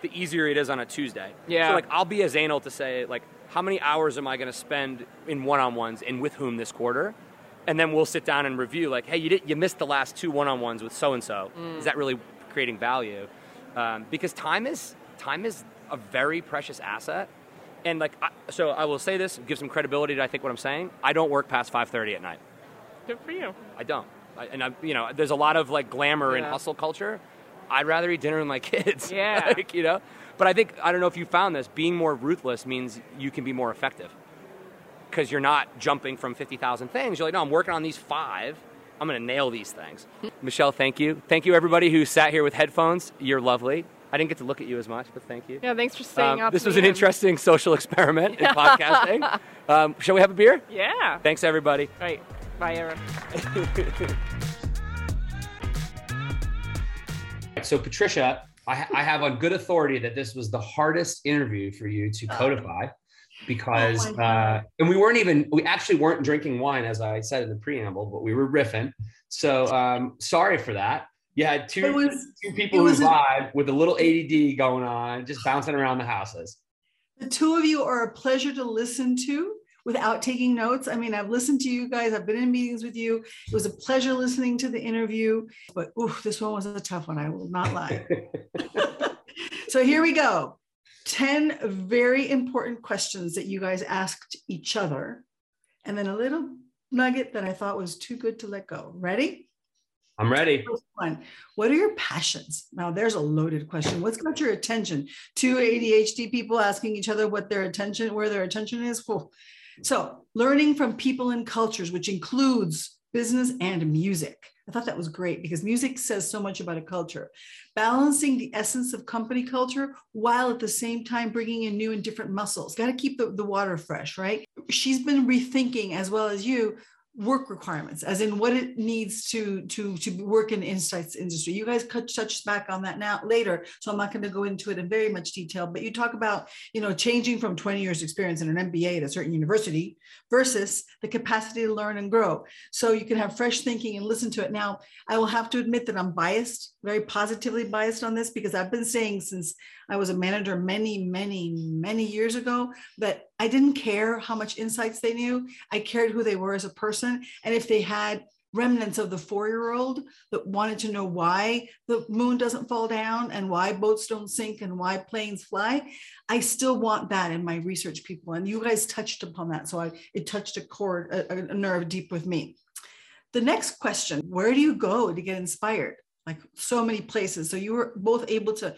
the easier it is on a Tuesday. Yeah. So like I'll be as anal to say like how many hours am I going to spend in one-on-ones and with whom this quarter, and then we'll sit down and review like hey you did you missed the last two one-on-ones with so and so. Is that really creating value? Um, because time is time is a very precious asset. And like, I, so I will say this, give some credibility to I think what I'm saying. I don't work past 5:30 at night. Good for you. I don't. I, and I, you know, there's a lot of like glamour and hustle culture. I'd rather eat dinner with my kids. Yeah. like, you know. But I think I don't know if you found this. Being more ruthless means you can be more effective because you're not jumping from 50,000 things. You're like, no, I'm working on these five. I'm going to nail these things. Michelle, thank you. Thank you, everybody who sat here with headphones. You're lovely. I didn't get to look at you as much, but thank you. Yeah, thanks for staying Um, out. this was an end. interesting social experiment in podcasting. Um, shall we have a beer? Yeah. Thanks, everybody. Right. Bye, Aaron. So, Patricia, I, I have on good authority that this was the hardest interview for you to codify because, Oh uh, and we weren't even, we actually weren't drinking wine, as I said in the preamble, but we were riffing. So, um, sorry for that. You had two, was two people who vibe with a little ADD going on, just bouncing around the houses. the two of you are a pleasure to listen to without taking notes. I mean, I've listened to you guys, I've been in meetings with you. It was a pleasure listening to the interview, but oof, this one was a tough one. I will not lie. so here we go 10 very important questions that you guys asked each other, and then a little nugget that I thought was too good to let go. Ready? I'm ready. One, what are your passions? Now, there's a loaded question. What's got your attention? Two ADHD people asking each other what their attention, where their attention is. Whew. So, learning from people and cultures, which includes business and music. I thought that was great because music says so much about a culture. Balancing the essence of company culture while at the same time bringing in new and different muscles. Got to keep the, the water fresh, right? She's been rethinking, as well as you, work requirements as in what it needs to to to work in insights industry. You guys could touch back on that now later so i'm not going to go into it in very much detail but you talk about you know changing from 20 years experience in an mba at a certain university versus the capacity to learn and grow. So you can have fresh thinking and listen to it. Now i will have to admit that i'm biased very positively biased on this because i've been saying since i was a manager many many many years ago that i didn't care how much insights they knew I cared who they were as a person. And if they had remnants of the four year old that wanted to know why the moon doesn't fall down and why boats don't sink and why planes fly, I still want that in my research people. And you guys touched upon that. So I, it touched a chord, a, a nerve deep with me. The next question where do you go to get inspired? Like so many places. So you were both able to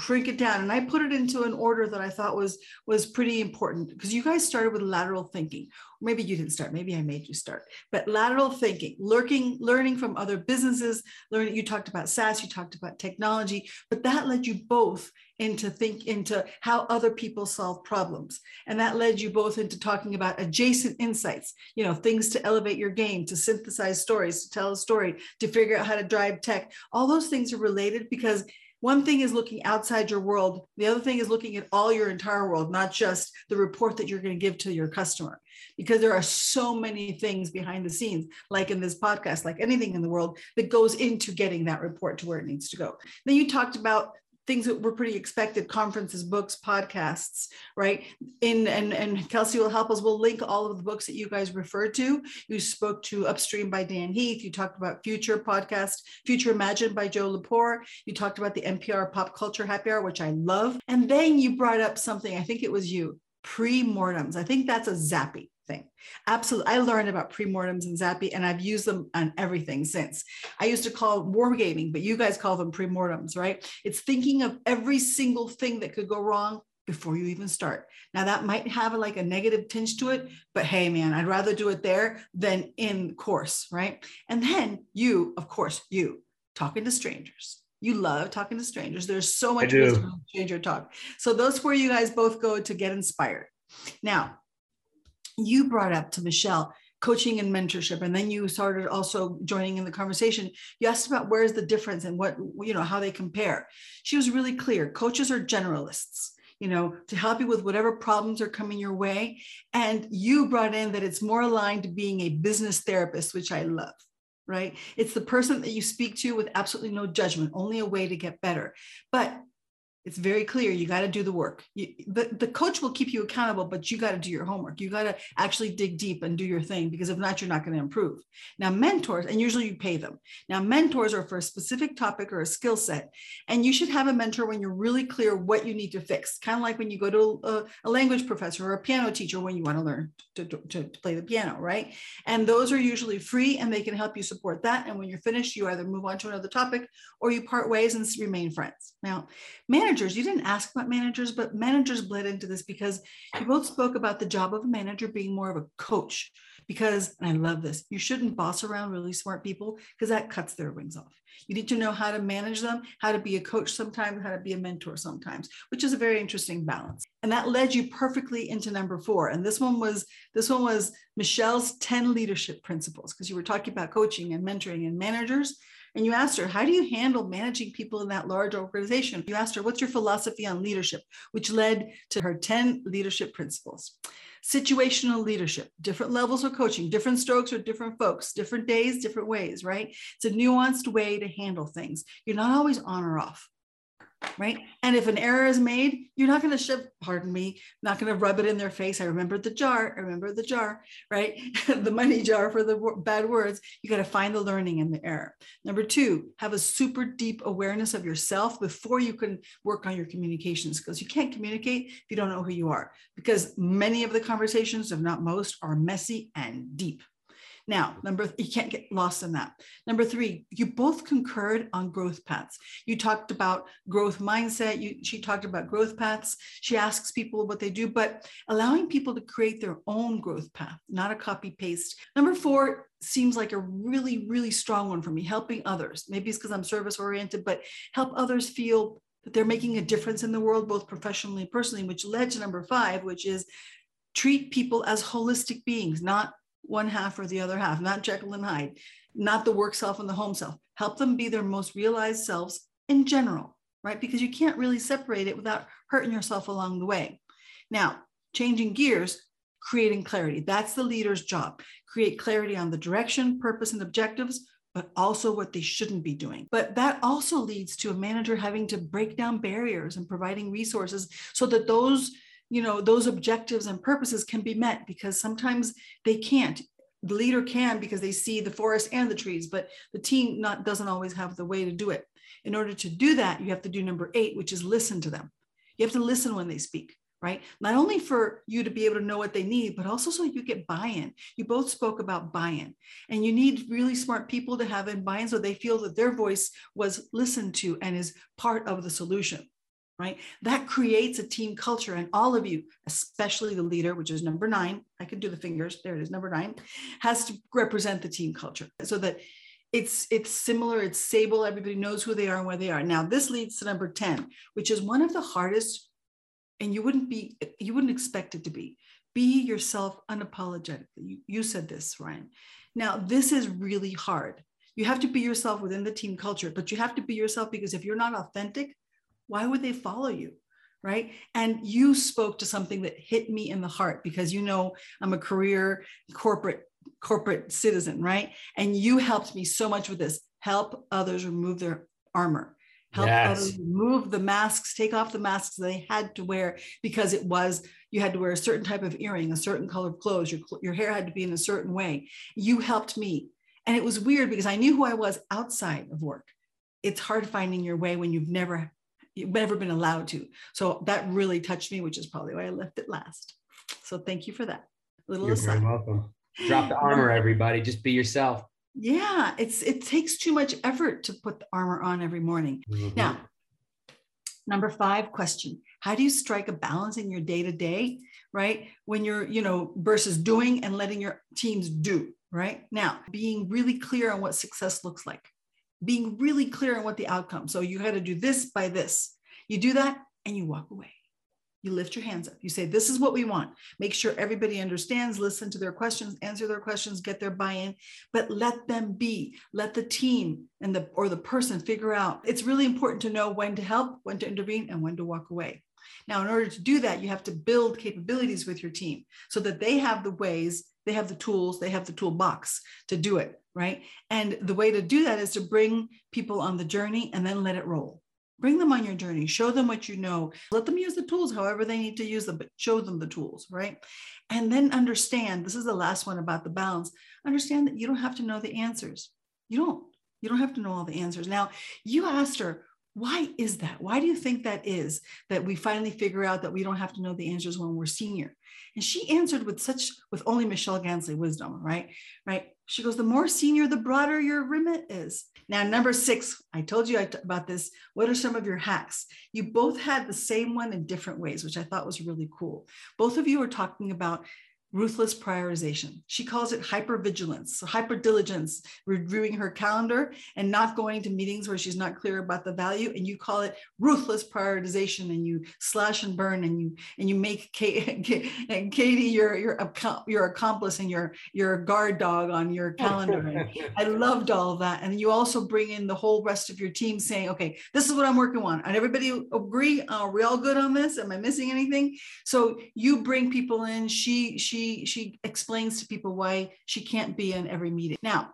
shrink it down. And i put it into an order that i thought was was pretty important because you guys started with lateral thinking. Maybe you didn't start maybe i made you start but lateral thinking lurking learning from other businesses learning you talked about saas you talked about technology but that led you both into think into how other people solve problems. And that led you both into talking about adjacent insights you know things to elevate your game to synthesize stories to tell a story to figure out how to drive tech. All those things are related because one thing is looking outside your world the other thing is looking at all your entire world not just the report that you're going to give to your customer. Because there are so many things behind the scenes like in this podcast like anything in the world that goes into getting that report to where it needs to go. Then you talked about things that were pretty expected conferences books podcasts right? In and and kelsey will help us. We'll link all of the books that you guys referred to. You spoke to upstream by dan heath. You talked about future podcast future imagined by joe lepore. You talked about the npr pop culture happy hour which i love. And then you brought up something i think it was you pre-mortems. I think that's a Zappi thing. Absolutely. I learned about premortems and Zappi, and I've used them on everything since. I used to call wargaming, but you guys call them premortems, right? It's thinking of every single thing that could go wrong before you even start. Now that might have like a negative tinge to it, but hey man, I'd rather do it there than in course, right? And then you, of course, you talking to strangers. You love talking to strangers. There's so much stranger talk. So those where you guys both go to get inspired. Now, you brought up to Michelle coaching and mentorship and then you started also joining in the conversation you asked about where's the difference and what you know how they compare. She was really clear coaches are generalists you know to help you with whatever problems are coming your way. And you brought in that it's more aligned to being a business therapist which i love right? It's the person that you speak to with absolutely no judgment only a way to get better. But it's very clear you got to do the work. You, the, the coach will keep you accountable but you got to do your homework. You got to actually dig deep and do your thing because if not you're not going to improve. Now mentors and usually you pay them. Now mentors are for a specific topic or a skill set and you should have a mentor when you're really clear what you need to fix kind of like when you go to a, a language professor or a piano teacher when you want to learn to, to, to play the piano right? And those are usually free and they can help you support that and when you're finished you either move on to another topic or you part ways and remain friends. Now managers managers, you didn't ask about managers, but managers bled into this because you both spoke about the job of a manager being more of a coach. Because, and I love this, you shouldn't boss around really smart people because that cuts their wings off. You need to know how to manage them, how to be a coach sometimes, how to be a mentor sometimes, which is a very interesting balance. And that led you perfectly into number four. And this one was this one was Michelle's 10 leadership principles, because you were talking about coaching and mentoring and managers. And you asked her, How do you handle managing people in that large organization? You asked her, What's your philosophy on leadership? Which led to her 10 leadership principles. Situational leadership, different levels of coaching, different strokes with different folks, different days, different ways, right? It's a nuanced way to handle things. You're not always on or off right? And if an error is made, you're not going to shove, pardon me, not going to rub it in their face. I remember the jar, I remember the jar, right? the money jar for the bad words. You got to find the learning in the error. Number two, have a super deep awareness of yourself before you can work on your communications because you can't communicate if you don't know who you are. Because many of the conversations, if not most, are messy and deep. Now, number you can't get lost in that. Number three, you both concurred on growth paths. You talked about growth mindset. You, she talked about growth paths. She asks people what they do, but allowing people to create their own growth path, not a copy paste. Number four seems like a really, really strong one for me, helping others. Maybe it's because I'm service oriented, but help others feel that they're making a difference in the world, both professionally and personally, which led to number five, which is treat people as holistic beings, not one half or the other half, not Jekyll and Hyde, not the work self and the home self. Help them be their most realized selves in general, right? Because you can't really separate it without hurting yourself along the way. Now, changing gears, creating clarity. That's the leader's job. Create clarity on the direction, purpose, and objectives, but also what they shouldn't be doing. But that also leads to a manager having to break down barriers and providing resources so that those you know those objectives and purposes can be met because sometimes they can't. The leader can because they see the forest and the trees but the team not doesn't always have the way to do it. In order to do that you have to do number eight which is listen to them. You have to listen when they speak right? Not only for you to be able to know what they need but also so you get buy-in. You both spoke about buy-in and you need really smart people to have in buy-in so they feel that their voice was listened to and is part of the solution right? That creates a team culture. And all of you, especially the leader, which is number nine, I can do the fingers, there it is, number nine, has to represent the team culture so that it's it's similar, it's stable, everybody knows who they are and where they are. Now, this leads to number 10, which is one of the hardest, and you wouldn't be, you wouldn't expect it to be. Be yourself unapologetically. You, you said this, Ryan. Now, this is really hard You have to be yourself within the team culture, but you have to be yourself because if you're not authentic, why would they follow you? Right. And you spoke to something that hit me in the heart because you know I'm a career corporate corporate citizen, right? And you helped me so much with this. Help others remove their armor. Help yes. others remove the masks, take off the masks they had to wear because it was you had to wear a certain type of earring, a certain color of clothes, your, your hair had to be in a certain way. You helped me. And it was weird because I knew who I was outside of work. It's hard finding your way when you've never you've never been allowed to. So that really touched me, which is probably why I left it last. So thank you for that. Little You're aside. very welcome. Drop the armor, everybody. Just be yourself. Yeah, it's it takes too much effort to put the armor on every morning. Mm-hmm. Now, number five question: How do you strike a balance in your day to day, right? When you're, you know, versus doing and letting your teams do, right? Now, being really clear on what success looks like, being really clear on what the outcome. So you got to do this by this. You do that and you walk away you lift your hands up. You say, This is what we want. Make sure everybody understands, listen to their questions, answer their questions, get their buy in, but let them be. Let the team and the or the person figure out. It's really important to know when to help, when to intervene, and when to walk away. Now, in order to do that, you have to build capabilities with your team so that they have the ways, they have the tools, they have the toolbox to do it, right? And the way to do that is to bring people on the journey and then let it roll. Bring them on your journey. Show them what you know. Let them use the tools however they need to use them but show them the tools right? And then understand this is the last one about the balance understand that you don't have to know the answers. You don't you don't have to know all the answers. Now you asked her why is that why do you think that is that we finally figure out that we don't have to know the answers when we're senior and she answered with such with only michelle gansle wisdom right right she goes the more senior the broader your remit is now, number six, I told you about this. What are some of your hacks? You both had the same one in different ways, which I thought was really cool. Both of you were talking about ruthless prioritization. She calls it hypervigilance, so hyperdiligence, reviewing her calendar and not going to meetings where she's not clear about the value. And you call it ruthless prioritization, and you slash and burn, and you and you make Katie, Katie your your your accomplice and your your guard dog on your calendar. I loved all of that, and you also bring in the whole rest of your team, saying, "Okay, this is what I'm working on." And everybody agree? Are we all good on this? Am I missing anything? So you bring people in. She she she explains to people why she can't be in every meeting. Now,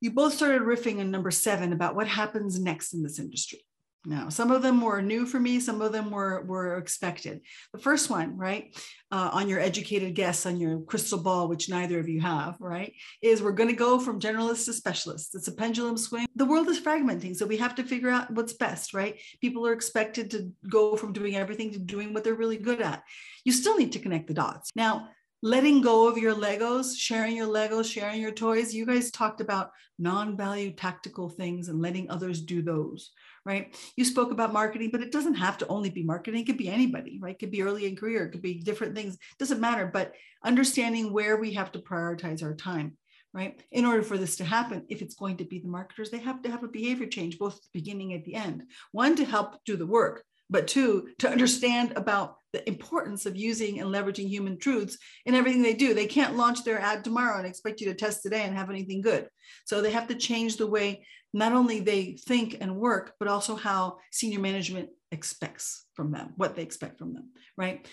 you both started riffing on number seven about what happens next in this industry. Now, some of them were new for me, some of them were, were expected. The first one, right, uh, on your educated guess, on your crystal ball, which neither of you have, right, is we're going to go from generalists to specialists. It's a pendulum swing. The world is fragmenting, so we have to figure out what's best, right? People are expected to go from doing everything to doing what they're really good at. You still need to connect the dots. Now, letting go of your Legos, sharing your Legos, sharing your toys. You guys talked about non value tactical things and letting others do those, right? You spoke about marketing, but it doesn't have to only be marketing. It could be anybody, right? It could be early in career, it could be different things. It doesn't matter, but understanding where we have to prioritize our time. Right. In order for this to happen, if it's going to be the marketers, they have to have a behavior change, both at the beginning and at the end. One to help do the work, but two, to understand about the importance of using and leveraging human truths in everything they do. They can't launch their ad tomorrow and expect you to test today and have anything good. So they have to change the way not only they think and work, but also how senior management expects from them, what they expect from them, right?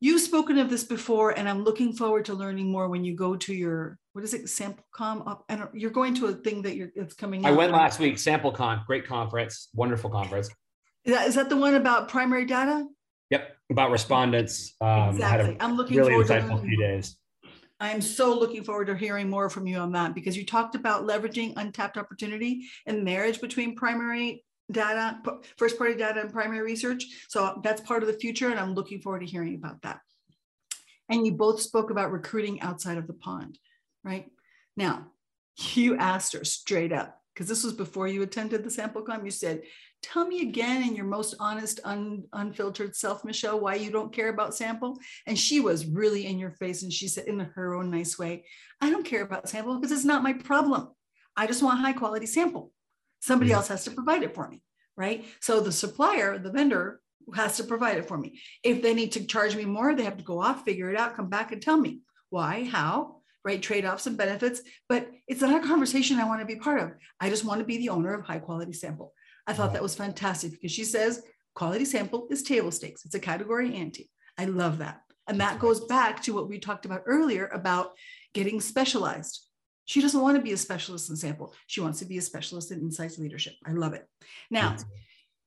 You've spoken of this before, and I'm looking forward to learning more when you go to your what is it, SampleCon? And you're going to a thing that you're it's coming. I went last week. SampleCon, great conference, wonderful conference. Is that, is that the one about primary data? Yep, about respondents. Um, exactly. I'm looking really forward insightful to few days. I'm so looking forward to hearing more from you on that because you talked about leveraging untapped opportunity and marriage between primary data, first party data, and primary research. So that's part of the future, and I'm looking forward to hearing about that. And you both spoke about recruiting outside of the pond, right? Now, you asked her straight up because this was before you attended the sample SampleCon. You said, tell me again in your most honest, un, unfiltered self, Michelle, why you don't care about sample. And she was really in your face. And she said, in her own nice way, I don't care about sample because it's not my problem. I just want high quality sample. Somebody mm. else has to provide it for me. Right. So the supplier, the vendor, has to provide it for me. If they need to charge me more, they have to go off, figure it out, come back and tell me why, how, right? Trade offs and benefits, but it's not a conversation I want to be part of. I just want to be the owner of high quality sample. I thought that was fantastic because she says quality sample is table stakes, it's a category ante. I love that. And that goes back to what we talked about earlier about getting specialized. She doesn't want to be a specialist in sample. She wants to be a specialist in insights leadership. I love it. Now,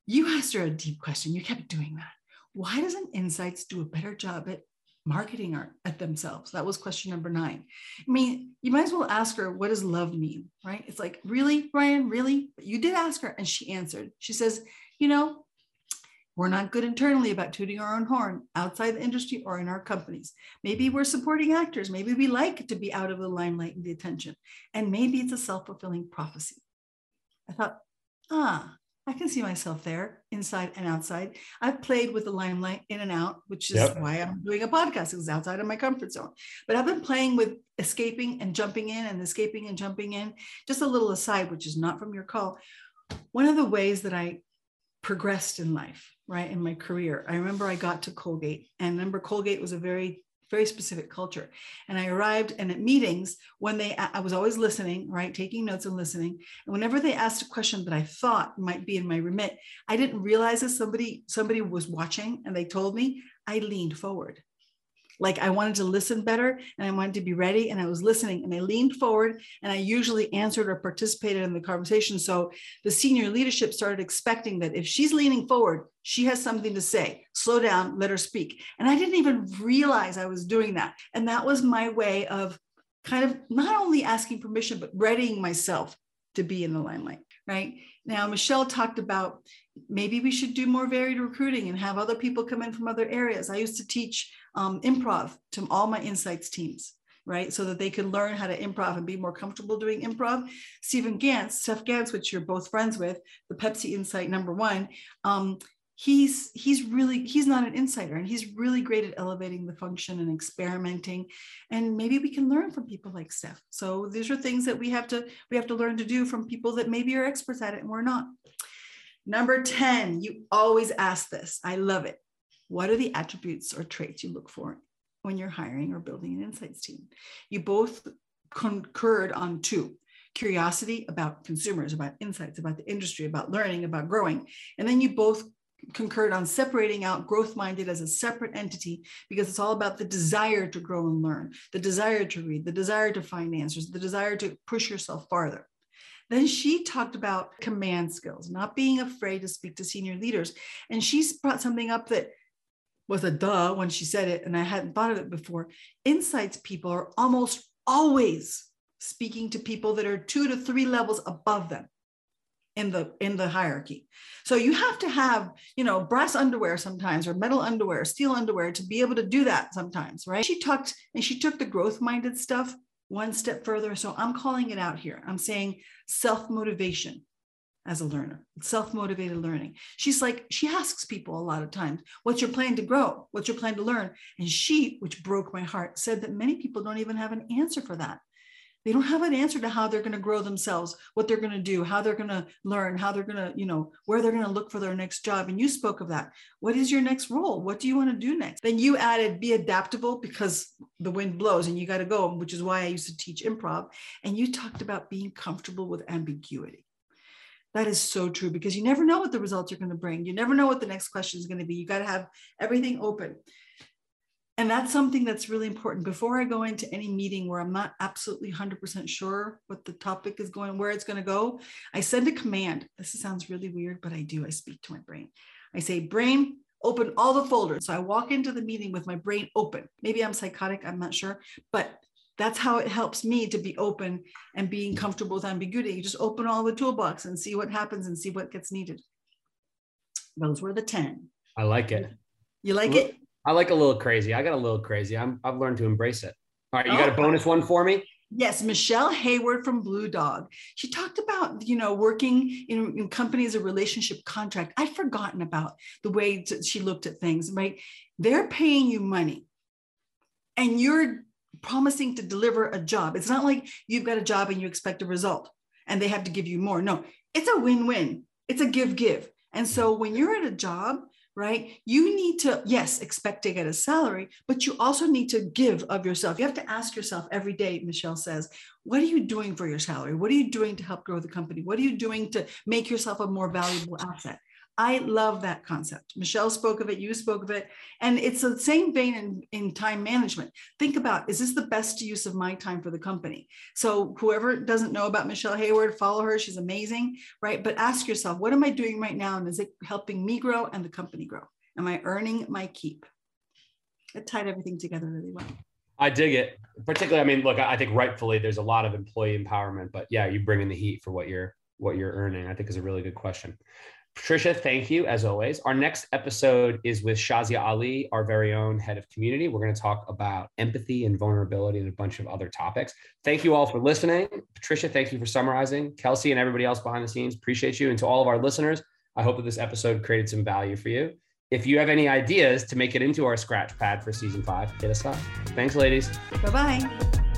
you asked her a deep question. You kept doing that. Why doesn't Insights do a better job at marketing art at themselves? That was question number nine. I mean, you might as well ask her, what does love mean? Right? It's like, really, Ryan, really? But you did ask her, and she answered. She says, you know, we're not good internally about tooting our own horn outside the industry or in our companies. Maybe we're supporting actors. Maybe we like to be out of the limelight and the attention. And maybe it's a self fulfilling prophecy. I thought, ah, I can see myself there, inside and outside. I've played with the limelight in and out, which is yep. why I'm doing a podcast. It's outside of my comfort zone. But I've been playing with escaping and jumping in and escaping and jumping in. Just a little aside, which is not from your call. One of the ways that I progressed in life, right, in my career, I remember I got to Colgate, and remember Colgate was a very very specific culture. And I arrived and at meetings when they, I was always listening, right, taking notes and listening. And whenever they asked a question that I thought might be in my remit, I didn't realize that somebody somebody was watching and they told me. I leaned forward like I wanted to listen better and I wanted to be ready and I was listening and I leaned forward and I usually answered or participated in the conversation. So the senior leadership started expecting that if she's leaning forward, she has something to say. Slow down, let her speak. And I didn't even realize I was doing that. And that was my way of kind of not only asking permission, but readying myself to be in the limelight, right? Now, Michelle talked about maybe we should do more varied recruiting and have other people come in from other areas. I used to teach um, improv to all my insights teams, right? So that they could learn how to improv and be more comfortable doing improv. Stephen Gans, Steph Gans, which you're both friends with, the Pepsi Insight number one, um, he's he's really he's not an insider and he's really great at elevating the function and experimenting and maybe we can learn from people like steph so these are things that we have to we have to learn to do from people that maybe are experts at it and we're not number 10 you always ask this i love it what are the attributes or traits you look for when you're hiring or building an insights team? You both concurred on two curiosity about consumers, about insights, about the industry, about learning, about growing. And then you both concurred on separating out growth minded as a separate entity because it's all about the desire to grow and learn, the desire to read, the desire to find answers, the desire to push yourself farther. Then she talked about command skills, not being afraid to speak to senior leaders. And she brought something up that was a duh when she said it, and I hadn't thought of it before. Insights people are almost always speaking to people that are two to three levels above them in the in the hierarchy so you have to have you know brass underwear sometimes or metal underwear steel underwear to be able to do that sometimes right she talked and she took the growth minded stuff one step further so i'm calling it out here i'm saying self motivation as a learner, self motivated learning. She's like, she asks people a lot of times, What's your plan to grow? What's your plan to learn? And she, which broke my heart, said that many people don't even have an answer for that. They don't have an answer to how they're going to grow themselves, what they're going to do, how they're going to learn, how they're going to, you know, where they're going to look for their next job. And you spoke of that. What is your next role? What do you want to do next? Then you added be adaptable because the wind blows and you got to go, which is why I used to teach improv. And you talked about being comfortable with ambiguity. That is so true because you never know what the results are going to bring. You never know what the next question is going to be. You got to have everything open. And that's something that's really important. Before I go into any meeting where I'm not absolutely 100% sure what the topic is going, where it's going to go, I send a command. This sounds really weird, but I do. I speak to my brain. I say, brain, open all the folders. So I walk into the meeting with my brain open. Maybe I'm psychotic, I'm not sure, but that's how it helps me to be open and being comfortable with ambiguity. You just open all the toolbox and see what happens and see what gets needed. Those were the 10. I like it. You like it? I like a little crazy. I got a little crazy. I'm, I've learned to embrace it. All right, you got a oh. bonus one for me? Yes, Michelle Hayward from Blue Dog. She talked about, you know, working in, in companies a relationship contract. I'd forgotten about the way she looked at things, right? They're paying you money and you're promising to deliver a job. It's not like you've got a job and you expect a result and they have to give you more. No, it's a win win, it's a give give. And so when you're at a job, right? You need to, yes, expect to get a salary, but you also need to give of yourself. You have to ask yourself every day, Michelle says, what are you doing for your salary? What are you doing to help grow the company? What are you doing to make yourself a more valuable asset? I love that concept. Michelle spoke of it, you spoke of it. And it's the same vein in, in time management. Think about is this the best use of my time for the company? So, whoever doesn't know about Michelle Hayward, follow her. She's amazing, right? But ask yourself, what am I doing right now? And is it helping me grow and the company grow? Am I earning my keep? It tied everything together really well. I dig it. Particularly, I mean, look, I think rightfully there's a lot of employee empowerment, but yeah, you bring in the heat for what you're what you're earning. I think is a really good question. Patricia, thank you as always. Our next episode is with Shazia Ali, our very own head of community. We're going to talk about empathy and vulnerability and a bunch of other topics. Thank you all for listening. Patricia, thank you for summarizing. Kelsey and everybody else behind the scenes, appreciate you. And to all of our listeners, I hope that this episode created some value for you. If you have any ideas to make it into our scratch pad for season five, hit us up. Thanks, ladies. Bye bye.